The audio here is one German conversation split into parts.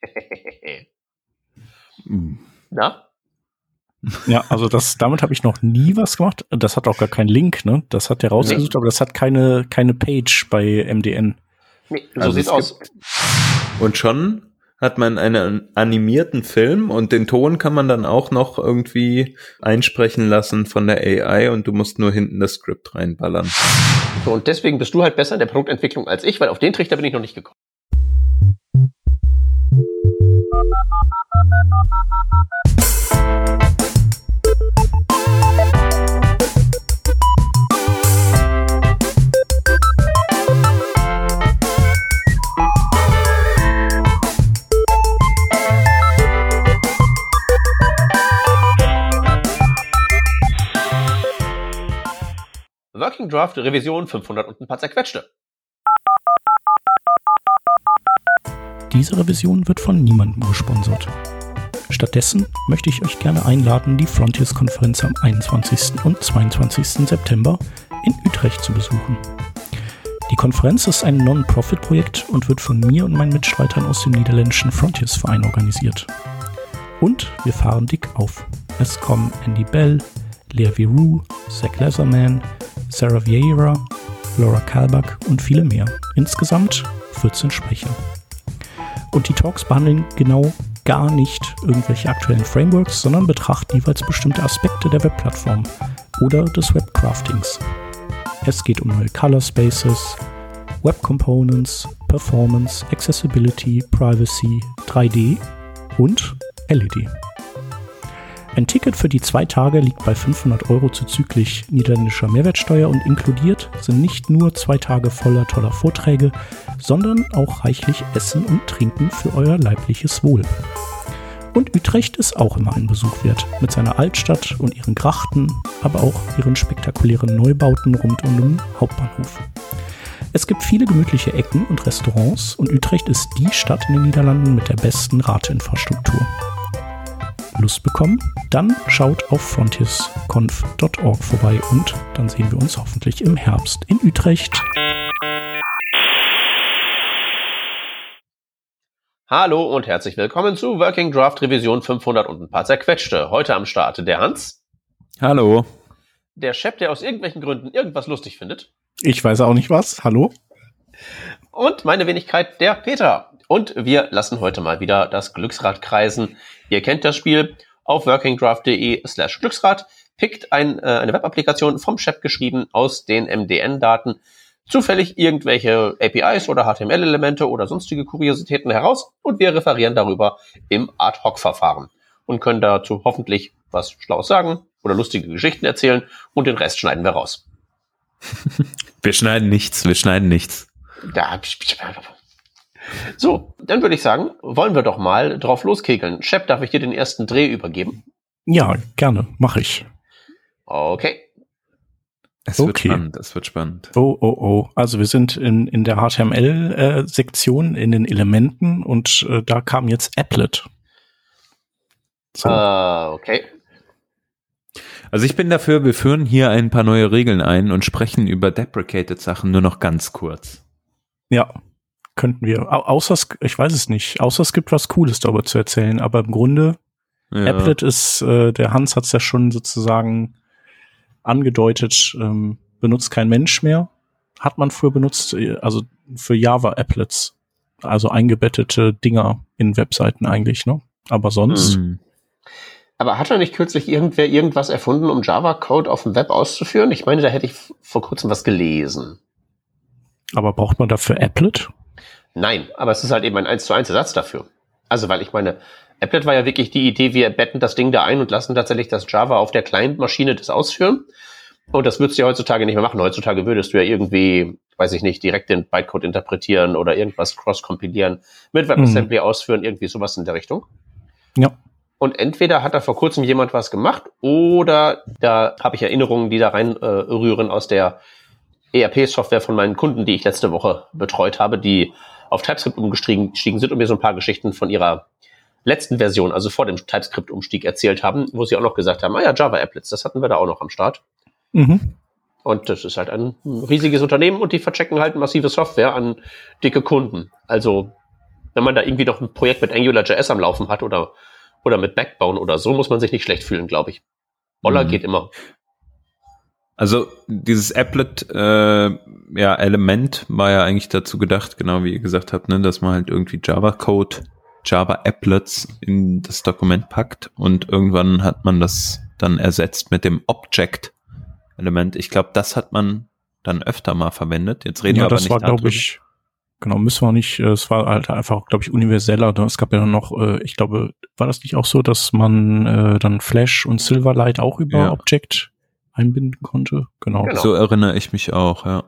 Na? Ja, also das, damit habe ich noch nie was gemacht. Das hat auch gar keinen Link, ne? Das hat der rausgesucht, nee. aber das hat keine, keine Page bei MDN. Nee, so also sieht's aus. Und schon hat man einen animierten Film und den Ton kann man dann auch noch irgendwie einsprechen lassen von der AI und du musst nur hinten das Skript reinballern. So, und deswegen bist du halt besser in der Produktentwicklung als ich, weil auf den Trichter bin ich noch nicht gekommen. Working Draft Revision 500 und ein paar zerquetschte. Diese Revision wird von niemandem gesponsert. Stattdessen möchte ich euch gerne einladen, die Frontiers-Konferenz am 21. und 22. September in Utrecht zu besuchen. Die Konferenz ist ein Non-Profit-Projekt und wird von mir und meinen Mitstreitern aus dem niederländischen Frontiers-Verein organisiert. Und wir fahren dick auf. Es kommen Andy Bell, Lea Viru, Zach Leatherman, Sarah Vieira, Laura Kalbach und viele mehr. Insgesamt 14 Sprecher. Und die Talks behandeln genau gar nicht irgendwelche aktuellen Frameworks, sondern betrachten jeweils bestimmte Aspekte der Webplattform oder des Webcraftings. Es geht um neue Color Spaces, Web Components, Performance, Accessibility, Privacy, 3D und LED. Ein Ticket für die zwei Tage liegt bei 500 Euro zuzüglich niederländischer Mehrwertsteuer und inkludiert sind nicht nur zwei Tage voller toller Vorträge, sondern auch reichlich Essen und Trinken für euer leibliches Wohl. Und Utrecht ist auch immer ein Besuch wert, mit seiner Altstadt und ihren Grachten, aber auch ihren spektakulären Neubauten rund um den Hauptbahnhof. Es gibt viele gemütliche Ecken und Restaurants und Utrecht ist die Stadt in den Niederlanden mit der besten Rateinfrastruktur. Lust bekommen, dann schaut auf frontiersconf.org vorbei und dann sehen wir uns hoffentlich im Herbst in Utrecht. Hallo und herzlich willkommen zu Working Draft Revision 500 und ein paar zerquetschte. Heute am Start der Hans. Hallo. Der Chef, der aus irgendwelchen Gründen irgendwas lustig findet. Ich weiß auch nicht was. Hallo. Und meine Wenigkeit, der Peter. Und wir lassen heute mal wieder das Glücksrad kreisen. Ihr kennt das Spiel auf workingdraft.de slash Glücksrad. Pickt ein, äh, eine Webapplikation vom Chef geschrieben aus den MDN-Daten zufällig irgendwelche APIs oder HTML-Elemente oder sonstige Kuriositäten heraus und wir referieren darüber im Ad-Hoc-Verfahren und können dazu hoffentlich was Schlaues sagen oder lustige Geschichten erzählen und den Rest schneiden wir raus. Wir schneiden nichts, wir schneiden nichts. Da, so, dann würde ich sagen, wollen wir doch mal drauf loskegeln. Shep, darf ich dir den ersten Dreh übergeben? Ja, gerne, mache ich. Okay. Es wird spannend, es wird spannend. Oh, oh, oh. Also wir sind in, in der HTML-Sektion, äh, in den Elementen und äh, da kam jetzt Applet. So. Uh, okay. Also ich bin dafür, wir führen hier ein paar neue Regeln ein und sprechen über deprecated Sachen nur noch ganz kurz. Ja, könnten wir. Außer es, ich weiß es nicht, außer es gibt was Cooles darüber zu erzählen, aber im Grunde, ja. Applet ist, äh, der Hans hat es ja schon sozusagen angedeutet, ähm, benutzt kein Mensch mehr. Hat man früher benutzt, äh, also für Java Applets, also eingebettete Dinger in Webseiten eigentlich, ne? Aber sonst. Mhm. Aber hat er nicht kürzlich irgendwer irgendwas erfunden, um Java-Code auf dem Web auszuführen? Ich meine, da hätte ich vor kurzem was gelesen. Aber braucht man dafür Applet? Nein, aber es ist halt eben ein 1 zu 1 Ersatz dafür. Also, weil ich meine, Applet war ja wirklich die Idee, wir betten das Ding da ein und lassen tatsächlich das Java auf der Client-Maschine das ausführen. Und das würdest du ja heutzutage nicht mehr machen. Heutzutage würdest du ja irgendwie, weiß ich nicht, direkt den Bytecode interpretieren oder irgendwas cross-kompilieren, mit WebAssembly mhm. ausführen, irgendwie sowas in der Richtung. Ja. Und entweder hat da vor kurzem jemand was gemacht oder da habe ich Erinnerungen, die da reinrühren äh, aus der ERP-Software von meinen Kunden, die ich letzte Woche betreut habe, die auf TypeScript umgestiegen sind und mir so ein paar Geschichten von ihrer letzten Version, also vor dem TypeScript-Umstieg erzählt haben, wo sie auch noch gesagt haben, ah ja, Java-Applets, das hatten wir da auch noch am Start. Mhm. Und das ist halt ein riesiges Unternehmen und die verchecken halt massive Software an dicke Kunden. Also wenn man da irgendwie doch ein Projekt mit AngularJS am Laufen hat oder, oder mit Backbone oder so, muss man sich nicht schlecht fühlen, glaube ich. Boller mhm. geht immer. Also dieses Applet äh, ja, Element war ja eigentlich dazu gedacht, genau wie ihr gesagt habt, ne, dass man halt irgendwie Java-Code, Java-Applets in das Dokument packt und irgendwann hat man das dann ersetzt mit dem Object-Element. Ich glaube, das hat man dann öfter mal verwendet. Jetzt reden ja, wir aber das nicht war, glaube ich, genau, müssen wir nicht, äh, es war halt einfach, glaube ich, universeller. Es gab ja noch, äh, ich glaube, war das nicht auch so, dass man äh, dann Flash und Silverlight auch über ja. Object einbinden konnte. Genau. genau. So erinnere ich mich auch, ja.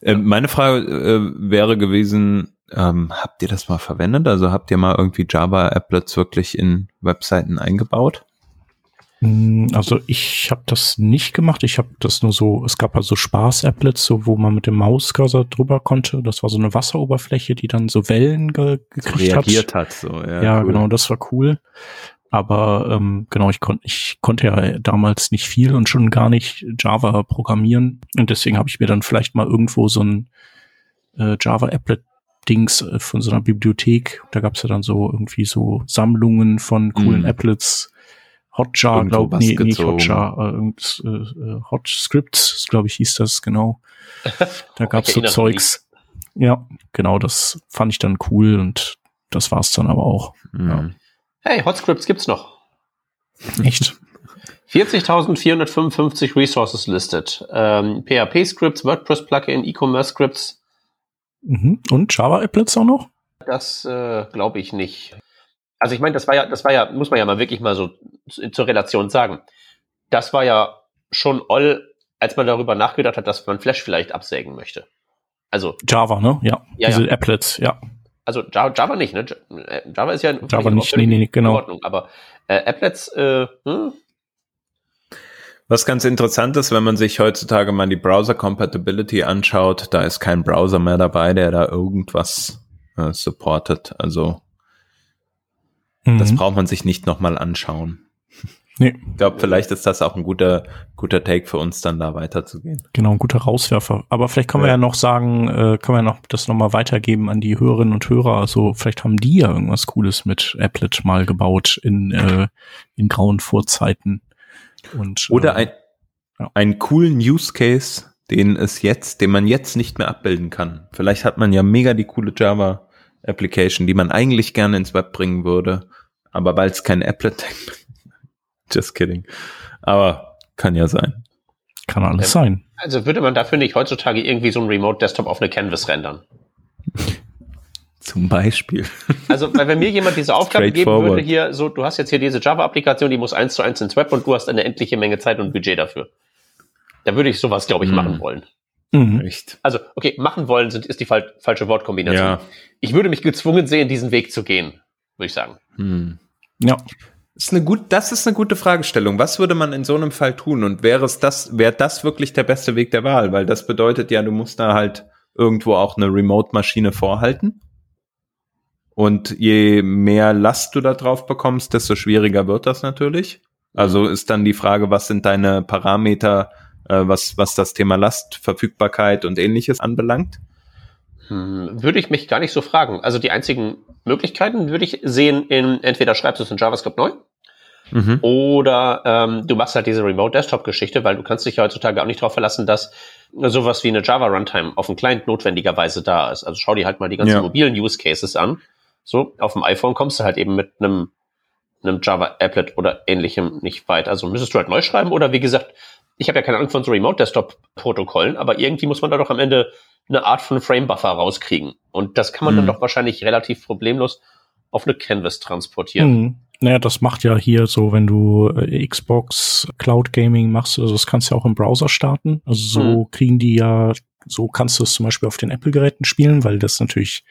Äh, meine Frage äh, wäre gewesen, ähm, habt ihr das mal verwendet? Also habt ihr mal irgendwie Java-Applets wirklich in Webseiten eingebaut? Hm, also ich habe das nicht gemacht. Ich habe das nur so, es gab also Spaß-Applets, so wo man mit dem Mauscursor drüber konnte. Das war so eine Wasseroberfläche, die dann so Wellen ge gekriegt Reagiert hat. hat so, ja, ja cool. genau, das war cool. Aber ähm, genau, ich, konnte ich konnte ja damals nicht viel und schon gar nicht Java programmieren. Und deswegen habe ich mir dann vielleicht mal irgendwo so ein äh, Java-Applet-Dings äh, von so einer Bibliothek. Da gab's ja dann so irgendwie so Sammlungen von coolen mm. Applets. Hotjar, glaube ich, nee, nicht Hotjar, äh, irgend, äh, äh Hot Scripts, glaube ich, hieß das, genau. Da gab's so Zeugs. Ja, genau, das fand ich dann cool und das war's dann aber auch. Mm. Ja. Hey, Hotscripts gibt's noch. Echt? 40.455 Resources listed. Ähm, PHP-Scripts, WordPress-Plugin, E-Commerce-Scripts. Mhm. Und Java-Applets auch noch? Das äh, glaube ich nicht. Also ich meine, das war ja, das war ja, muss man ja mal wirklich mal so zur Relation sagen. Das war ja schon all, als man darüber nachgedacht hat, dass man Flash vielleicht absägen möchte. Also Java, ne? Ja. ja Diese ja. Applets, ja also Java, Java nicht, ne? Äh, Java ist ja Java nicht, nee, nee, genau. Ordnung, aber äh, Applets, äh, hm? Was ganz interessant ist, wenn man sich heutzutage mal die Browser Compatibility anschaut, da ist kein Browser mehr dabei, der da irgendwas äh, supportet. Also mhm. das braucht man sich nicht nochmal anschauen. Nee. Ich glaube, vielleicht ist das auch ein guter, guter Take für uns, dann da weiterzugehen. Genau, ein guter Rauswerfer. Aber vielleicht können ja. wir ja noch sagen, äh, können wir noch das nochmal weitergeben an die Hörerinnen und Hörer. Also vielleicht haben die ja irgendwas Cooles mit Applet mal gebaut in, äh, in grauen Vorzeiten. Und, Oder äh, ein, ja. einen coolen Use Case, den es jetzt, den man jetzt nicht mehr abbilden kann. Vielleicht hat man ja mega die coole Java Application, die man eigentlich gerne ins Web bringen würde. Aber weil es kein Applet Just kidding. Aber kann ja sein. Kann alles ähm, sein. Also würde man dafür nicht heutzutage irgendwie so ein Remote-Desktop auf eine Canvas rendern? Zum Beispiel. Also, weil wenn mir jemand diese Aufgabe geben würde, hier, so, du hast jetzt hier diese Java-Applikation, die muss eins zu eins ins Web und du hast eine endliche Menge Zeit und Budget dafür. Da würde ich sowas, glaube ich, mhm. machen wollen. Mhm. Echt? Also, okay, machen wollen sind, ist die fal falsche Wortkombination. Ja. Ich würde mich gezwungen sehen, diesen Weg zu gehen, würde ich sagen. Mhm. Ja ist eine gut, das ist eine gute Fragestellung. Was würde man in so einem Fall tun? Und wäre es das, wäre das wirklich der beste Weg der Wahl? Weil das bedeutet ja, du musst da halt irgendwo auch eine Remote-Maschine vorhalten. Und je mehr Last du da drauf bekommst, desto schwieriger wird das natürlich. Also ist dann die Frage, was sind deine Parameter, äh, was, was das Thema Last, Verfügbarkeit und ähnliches anbelangt? Hm, würde ich mich gar nicht so fragen. Also die einzigen Möglichkeiten würde ich sehen in entweder schreibst du es in JavaScript neu Mhm. Oder ähm, du machst halt diese Remote-Desktop-Geschichte, weil du kannst dich heutzutage auch nicht darauf verlassen, dass sowas wie eine Java-Runtime auf dem Client notwendigerweise da ist. Also schau dir halt mal die ganzen ja. mobilen Use Cases an. So, auf dem iPhone kommst du halt eben mit einem, einem Java-Applet oder ähnlichem nicht weit. Also müsstest du halt neu schreiben oder wie gesagt, ich habe ja keine Ahnung von so Remote-Desktop-Protokollen, aber irgendwie muss man da doch am Ende eine Art von Frame-Buffer rauskriegen. Und das kann man mhm. dann doch wahrscheinlich relativ problemlos auf eine Canvas transportieren. Mhm. Naja, das macht ja hier so, wenn du äh, Xbox Cloud Gaming machst, also das kannst du ja auch im Browser starten. Also so mhm. kriegen die ja, so kannst du es zum Beispiel auf den Apple-Geräten spielen, weil das natürlich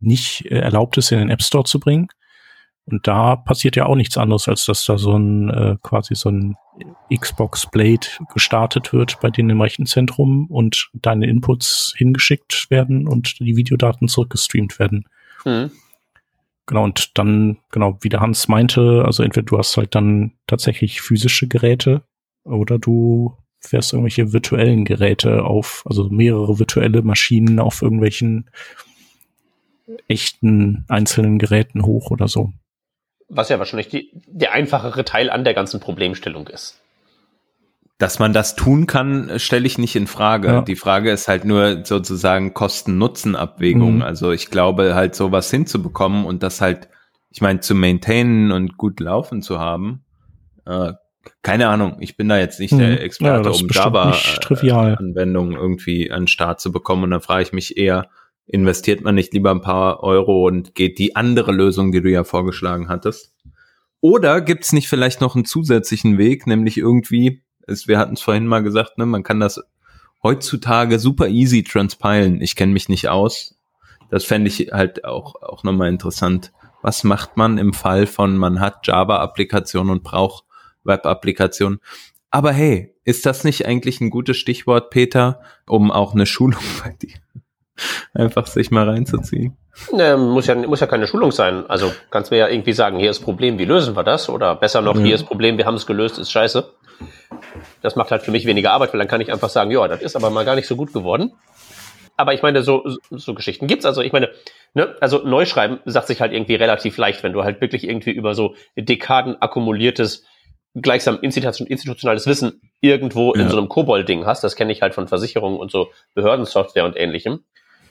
nicht äh, erlaubt ist, in den App Store zu bringen. Und da passiert ja auch nichts anderes, als dass da so ein äh, quasi so ein Xbox Blade gestartet wird bei denen im Rechenzentrum und deine Inputs hingeschickt werden und die Videodaten zurückgestreamt werden. Mhm. Genau, und dann, genau, wie der Hans meinte, also entweder du hast halt dann tatsächlich physische Geräte oder du fährst irgendwelche virtuellen Geräte auf, also mehrere virtuelle Maschinen auf irgendwelchen echten einzelnen Geräten hoch oder so. Was ja wahrscheinlich die, der einfachere Teil an der ganzen Problemstellung ist. Dass man das tun kann, stelle ich nicht in Frage. Ja. Die Frage ist halt nur sozusagen Kosten-Nutzen-Abwägung. Mhm. Also ich glaube halt sowas hinzubekommen und das halt, ich meine, zu maintainen und gut laufen zu haben. Äh, keine Ahnung, ich bin da jetzt nicht mhm. der Experte, ja, um Java-Anwendungen irgendwie an den Start zu bekommen. Und dann frage ich mich eher, investiert man nicht lieber ein paar Euro und geht die andere Lösung, die du ja vorgeschlagen hattest? Oder gibt es nicht vielleicht noch einen zusätzlichen Weg, nämlich irgendwie ist, wir hatten es vorhin mal gesagt, ne, man kann das heutzutage super easy transpilen. Ich kenne mich nicht aus. Das fände ich halt auch, auch nochmal interessant. Was macht man im Fall von, man hat Java-Applikationen und braucht Web-Applikationen? Aber hey, ist das nicht eigentlich ein gutes Stichwort, Peter, um auch eine Schulung bei dir einfach sich mal reinzuziehen? Ne, muss ja, muss ja keine Schulung sein. Also kannst mir ja irgendwie sagen, hier ist Problem, wie lösen wir das? Oder besser noch, ja. hier ist Problem, wir haben es gelöst, ist scheiße. Das macht halt für mich weniger Arbeit, weil dann kann ich einfach sagen, ja, das ist aber mal gar nicht so gut geworden. Aber ich meine, so, so Geschichten gibt's. Also ich meine, ne, also Neuschreiben sagt sich halt irgendwie relativ leicht, wenn du halt wirklich irgendwie über so Dekaden akkumuliertes, gleichsam institutionales Wissen irgendwo ja. in so einem Kobold-Ding hast. Das kenne ich halt von Versicherungen und so Behördensoftware und ähnlichem.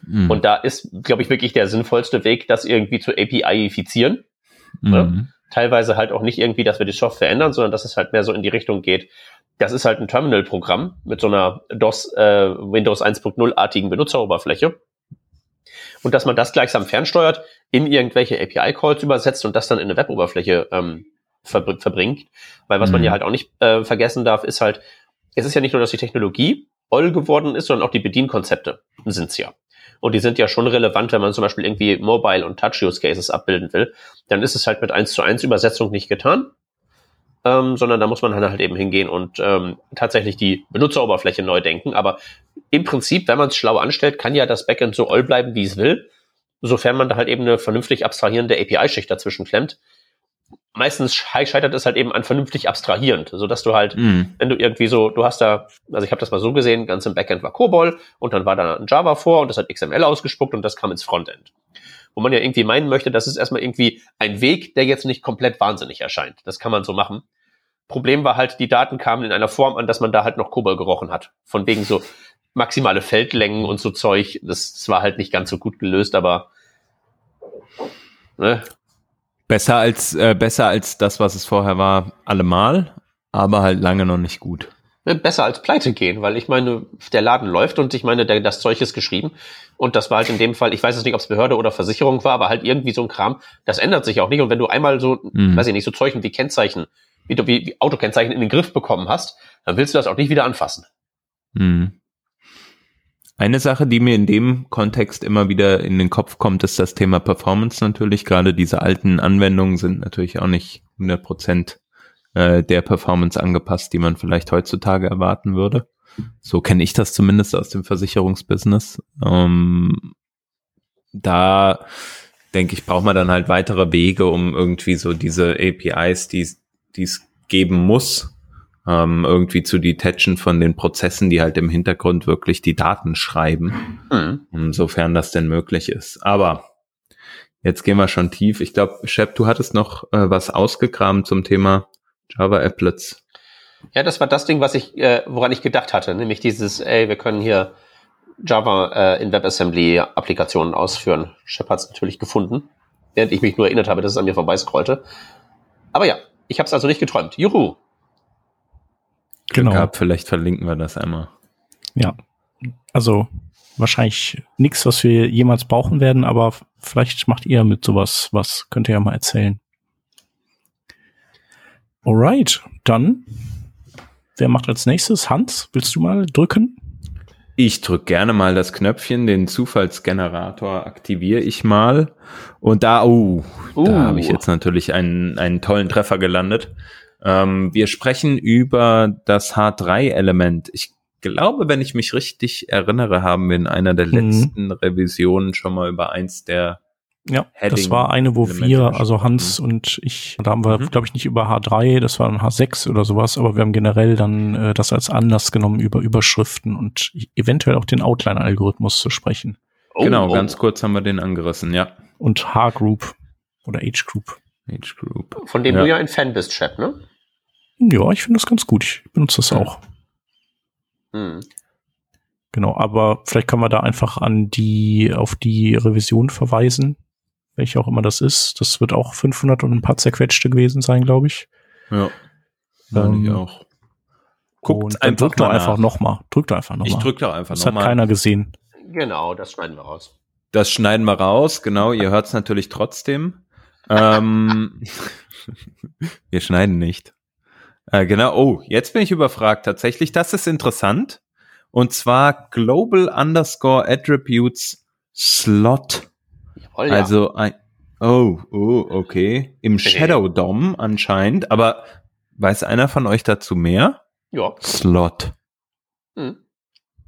Mhm. Und da ist, glaube ich, wirklich der sinnvollste Weg, das irgendwie zu API-ifizieren. Mhm. Ne? Teilweise halt auch nicht irgendwie, dass wir die Software ändern, sondern dass es halt mehr so in die Richtung geht. Das ist halt ein Terminal-Programm mit so einer DOS, äh, Windows 1.0-artigen Benutzeroberfläche. Und dass man das gleichsam fernsteuert, in irgendwelche API-Calls übersetzt und das dann in eine Web-Oberfläche ähm, verbr verbringt. Weil was mhm. man ja halt auch nicht äh, vergessen darf, ist halt, es ist ja nicht nur, dass die Technologie oll geworden ist, sondern auch die Bedienkonzepte sind's ja. Und die sind ja schon relevant, wenn man zum Beispiel irgendwie Mobile- und Touch-Use-Cases abbilden will. Dann ist es halt mit 1 zu 1 Übersetzung nicht getan, ähm, sondern da muss man halt eben hingehen und ähm, tatsächlich die Benutzeroberfläche neu denken. Aber im Prinzip, wenn man es schlau anstellt, kann ja das Backend so all bleiben, wie es will, sofern man da halt eben eine vernünftig abstrahierende API-Schicht dazwischen klemmt meistens scheitert es halt eben an vernünftig abstrahierend, so dass du halt, mm. wenn du irgendwie so, du hast da, also ich habe das mal so gesehen, ganz im Backend war COBOL und dann war da ein Java vor und das hat XML ausgespuckt und das kam ins Frontend. Wo man ja irgendwie meinen möchte, das ist erstmal irgendwie ein Weg, der jetzt nicht komplett wahnsinnig erscheint. Das kann man so machen. Problem war halt, die Daten kamen in einer Form an, dass man da halt noch COBOL gerochen hat. Von wegen so maximale Feldlängen und so Zeug. Das, das war halt nicht ganz so gut gelöst, aber ne, Besser als, äh, besser als das, was es vorher war, allemal, aber halt lange noch nicht gut. Besser als pleite gehen, weil ich meine, der Laden läuft und ich meine, der, das Zeug ist geschrieben. Und das war halt in dem Fall, ich weiß jetzt nicht, ob es Behörde oder Versicherung war, aber halt irgendwie so ein Kram, das ändert sich auch nicht. Und wenn du einmal so, mhm. weiß ich nicht, so Zeichen wie Kennzeichen, wie, du, wie, wie Autokennzeichen in den Griff bekommen hast, dann willst du das auch nicht wieder anfassen. Mhm. Eine Sache, die mir in dem Kontext immer wieder in den Kopf kommt, ist das Thema Performance natürlich. Gerade diese alten Anwendungen sind natürlich auch nicht 100 Prozent äh, der Performance angepasst, die man vielleicht heutzutage erwarten würde. So kenne ich das zumindest aus dem Versicherungsbusiness. Ähm, da denke ich, braucht man dann halt weitere Wege, um irgendwie so diese APIs, die es geben muss, ähm, irgendwie zu detachen von den Prozessen, die halt im Hintergrund wirklich die Daten schreiben, mhm. insofern das denn möglich ist. Aber jetzt gehen wir schon tief. Ich glaube, Shep, du hattest noch äh, was ausgekramt zum Thema Java Applets. Ja, das war das Ding, was ich, äh, woran ich gedacht hatte, nämlich dieses, ey, wir können hier Java äh, in WebAssembly-Applikationen ausführen. Shep hat es natürlich gefunden, während ich mich nur erinnert habe, dass es an mir vorbeiscrollte. Aber ja, ich habe es also nicht geträumt. Juhu! Genau. Gehabt, vielleicht verlinken wir das einmal. Ja, also wahrscheinlich nichts, was wir jemals brauchen werden, aber vielleicht macht ihr mit sowas was. Könnt ihr ja mal erzählen. Alright, dann wer macht als nächstes? Hans, willst du mal drücken? Ich drücke gerne mal das Knöpfchen, den Zufallsgenerator aktiviere ich mal. Und da, oh, uh. da habe ich jetzt natürlich einen, einen tollen Treffer gelandet. Ähm, wir sprechen über das H3-Element. Ich glaube, wenn ich mich richtig erinnere, haben wir in einer der mhm. letzten Revisionen schon mal über eins der ja, Heading das war eine, wo Elemente wir, also Hans und ich, da haben wir, mhm. glaube ich, nicht über H3, das war ein H6 oder sowas, aber wir haben generell dann äh, das als Anlass genommen, über Überschriften und eventuell auch den Outline-Algorithmus zu sprechen. Oh, genau, oh. ganz kurz haben wir den angerissen, ja. Und H-Group oder H-Group. H-Group. Von dem ja. du ja ein Fan bist, Chap, ne? Ja, ich finde das ganz gut. Ich benutze das auch. Hm. Genau, aber vielleicht kann man da einfach an die, auf die Revision verweisen, welche auch immer das ist. Das wird auch 500 und ein paar zerquetschte gewesen sein, glaube ich. Ja, ähm, ich auch. Guckt einfach drückt doch einfach nochmal. Drückt einfach nochmal. Ich drück doch einfach nochmal. Das noch hat keiner gesehen. Genau, das schneiden wir raus. Das schneiden wir raus, genau. Ihr hört es natürlich trotzdem. ähm, wir schneiden nicht. Äh, genau. Oh, jetzt bin ich überfragt. Tatsächlich, das ist interessant. Und zwar Global Underscore Attributes Slot. Jawohl, ja. Also ein, oh, oh, okay. Im Shadow DOM anscheinend. Aber weiß einer von euch dazu mehr? Ja. Slot. Hm.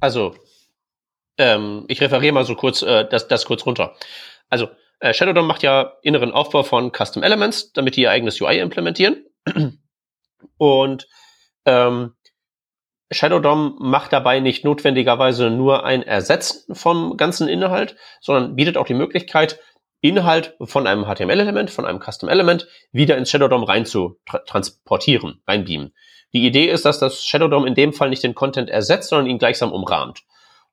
Also, ähm, ich referiere mal so kurz äh, das, das kurz runter. Also, äh, Shadow DOM macht ja inneren Aufbau von Custom Elements, damit die ihr eigenes UI implementieren. Und ähm, Shadow DOM macht dabei nicht notwendigerweise nur ein Ersetzen vom ganzen Inhalt, sondern bietet auch die Möglichkeit, Inhalt von einem HTML-Element, von einem Custom-Element wieder ins Shadow DOM rein zu tra transportieren, reinbeamen. Die Idee ist, dass das Shadow DOM in dem Fall nicht den Content ersetzt, sondern ihn gleichsam umrahmt.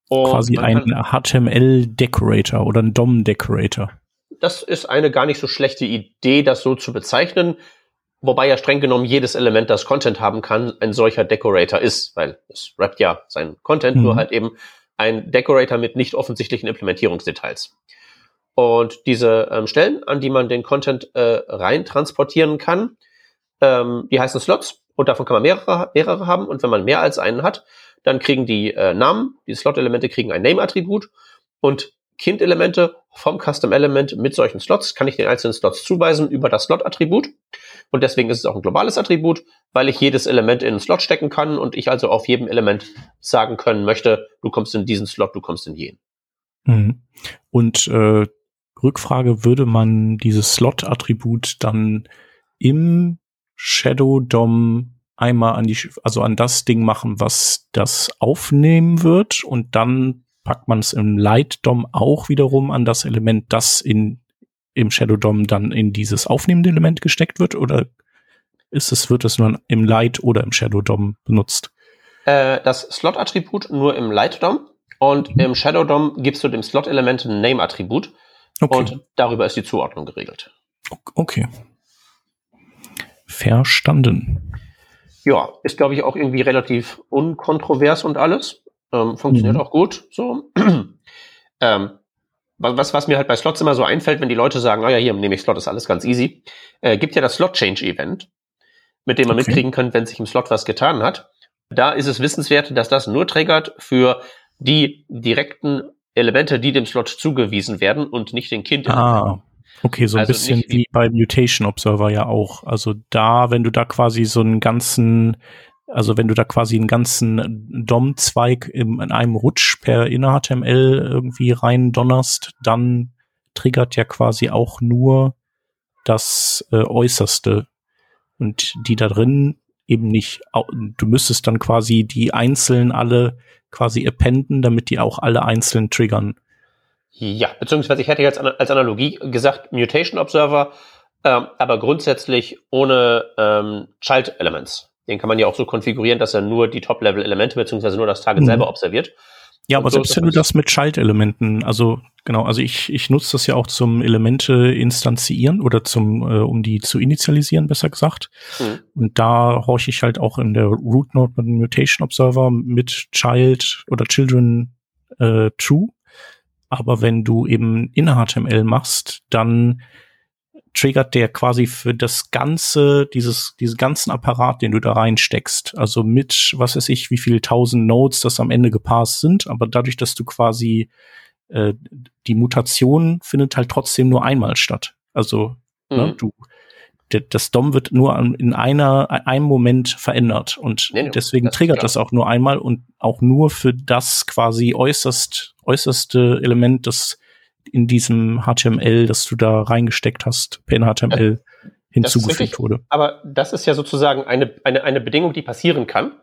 Und Quasi ein HTML-Decorator oder ein DOM-Decorator. Das ist eine gar nicht so schlechte Idee, das so zu bezeichnen. Wobei ja streng genommen jedes Element, das Content haben kann, ein solcher Decorator ist, weil es rappt ja seinen Content, mhm. nur halt eben ein Decorator mit nicht offensichtlichen Implementierungsdetails. Und diese ähm, Stellen, an die man den Content äh, rein transportieren kann, ähm, die heißen Slots und davon kann man mehrere, mehrere haben. Und wenn man mehr als einen hat, dann kriegen die äh, Namen, die Slot-Elemente kriegen ein Name-Attribut und Kind-Elemente vom Custom-Element mit solchen Slots kann ich den einzelnen Slots zuweisen über das Slot-Attribut. Und deswegen ist es auch ein globales Attribut, weil ich jedes Element in einen Slot stecken kann und ich also auf jedem Element sagen können möchte, du kommst in diesen Slot, du kommst in jenen. Mhm. Und äh, Rückfrage, würde man dieses Slot-Attribut dann im Shadow DOM einmal an die, also an das Ding machen, was das aufnehmen wird und dann packt man es im Light DOM auch wiederum an das Element, das in im Shadow DOM dann in dieses aufnehmende Element gesteckt wird oder ist es, wird es nur im Light oder im Shadow DOM benutzt? Äh, das Slot-Attribut nur im Light DOM und mhm. im Shadow DOM gibst du dem Slot-Element ein Name-Attribut okay. und darüber ist die Zuordnung geregelt. Okay. Verstanden. Ja, ist glaube ich auch irgendwie relativ unkontrovers und alles. Ähm, funktioniert mhm. auch gut. So. ähm, was, was mir halt bei Slots immer so einfällt, wenn die Leute sagen, oh ja, hier nehme ich Slot, ist alles ganz easy, äh, gibt ja das Slot-Change-Event, mit dem man okay. mitkriegen kann, wenn sich im Slot was getan hat. Da ist es wissenswert, dass das nur triggert für die direkten Elemente, die dem Slot zugewiesen werden und nicht den Kind. Ah, okay, so ein also bisschen wie, wie bei Mutation Observer ja auch. Also da, wenn du da quasi so einen ganzen also wenn du da quasi einen ganzen DOM-Zweig in einem Rutsch per InnerHTML irgendwie rein donnerst, dann triggert ja quasi auch nur das äh, Äußerste. Und die da drin eben nicht. Du müsstest dann quasi die einzelnen alle quasi appenden, damit die auch alle einzeln triggern. Ja, beziehungsweise ich hätte jetzt als Analogie gesagt Mutation Observer, ähm, aber grundsätzlich ohne ähm, Child Elements. Den kann man ja auch so konfigurieren, dass er nur die Top-Level-Elemente beziehungsweise nur das Target mhm. selber observiert. Ja, aber so selbst wenn du das mit Child-Elementen, also genau, also ich, ich nutze das ja auch zum Elemente instanzieren oder zum, äh, um die zu initialisieren, besser gesagt. Mhm. Und da horche ich halt auch in der Root Node mit dem Mutation Observer mit Child oder Children äh, True. Aber wenn du eben in HTML machst, dann triggert der quasi für das ganze, dieses, diesen ganzen Apparat, den du da reinsteckst. Also mit, was weiß ich, wie viel tausend Nodes das am Ende gepasst sind, aber dadurch, dass du quasi äh, die Mutation findet halt trotzdem nur einmal statt. Also ne, mhm. ne, du das DOM wird nur in einer, einem Moment verändert und nee, nee, deswegen das triggert das auch nur einmal und auch nur für das quasi äußerst, äußerste Element, das in diesem HTML, das du da reingesteckt hast, per HTML ja, hinzugefügt wurde. Aber das ist ja sozusagen eine, eine, eine Bedingung, die passieren kann.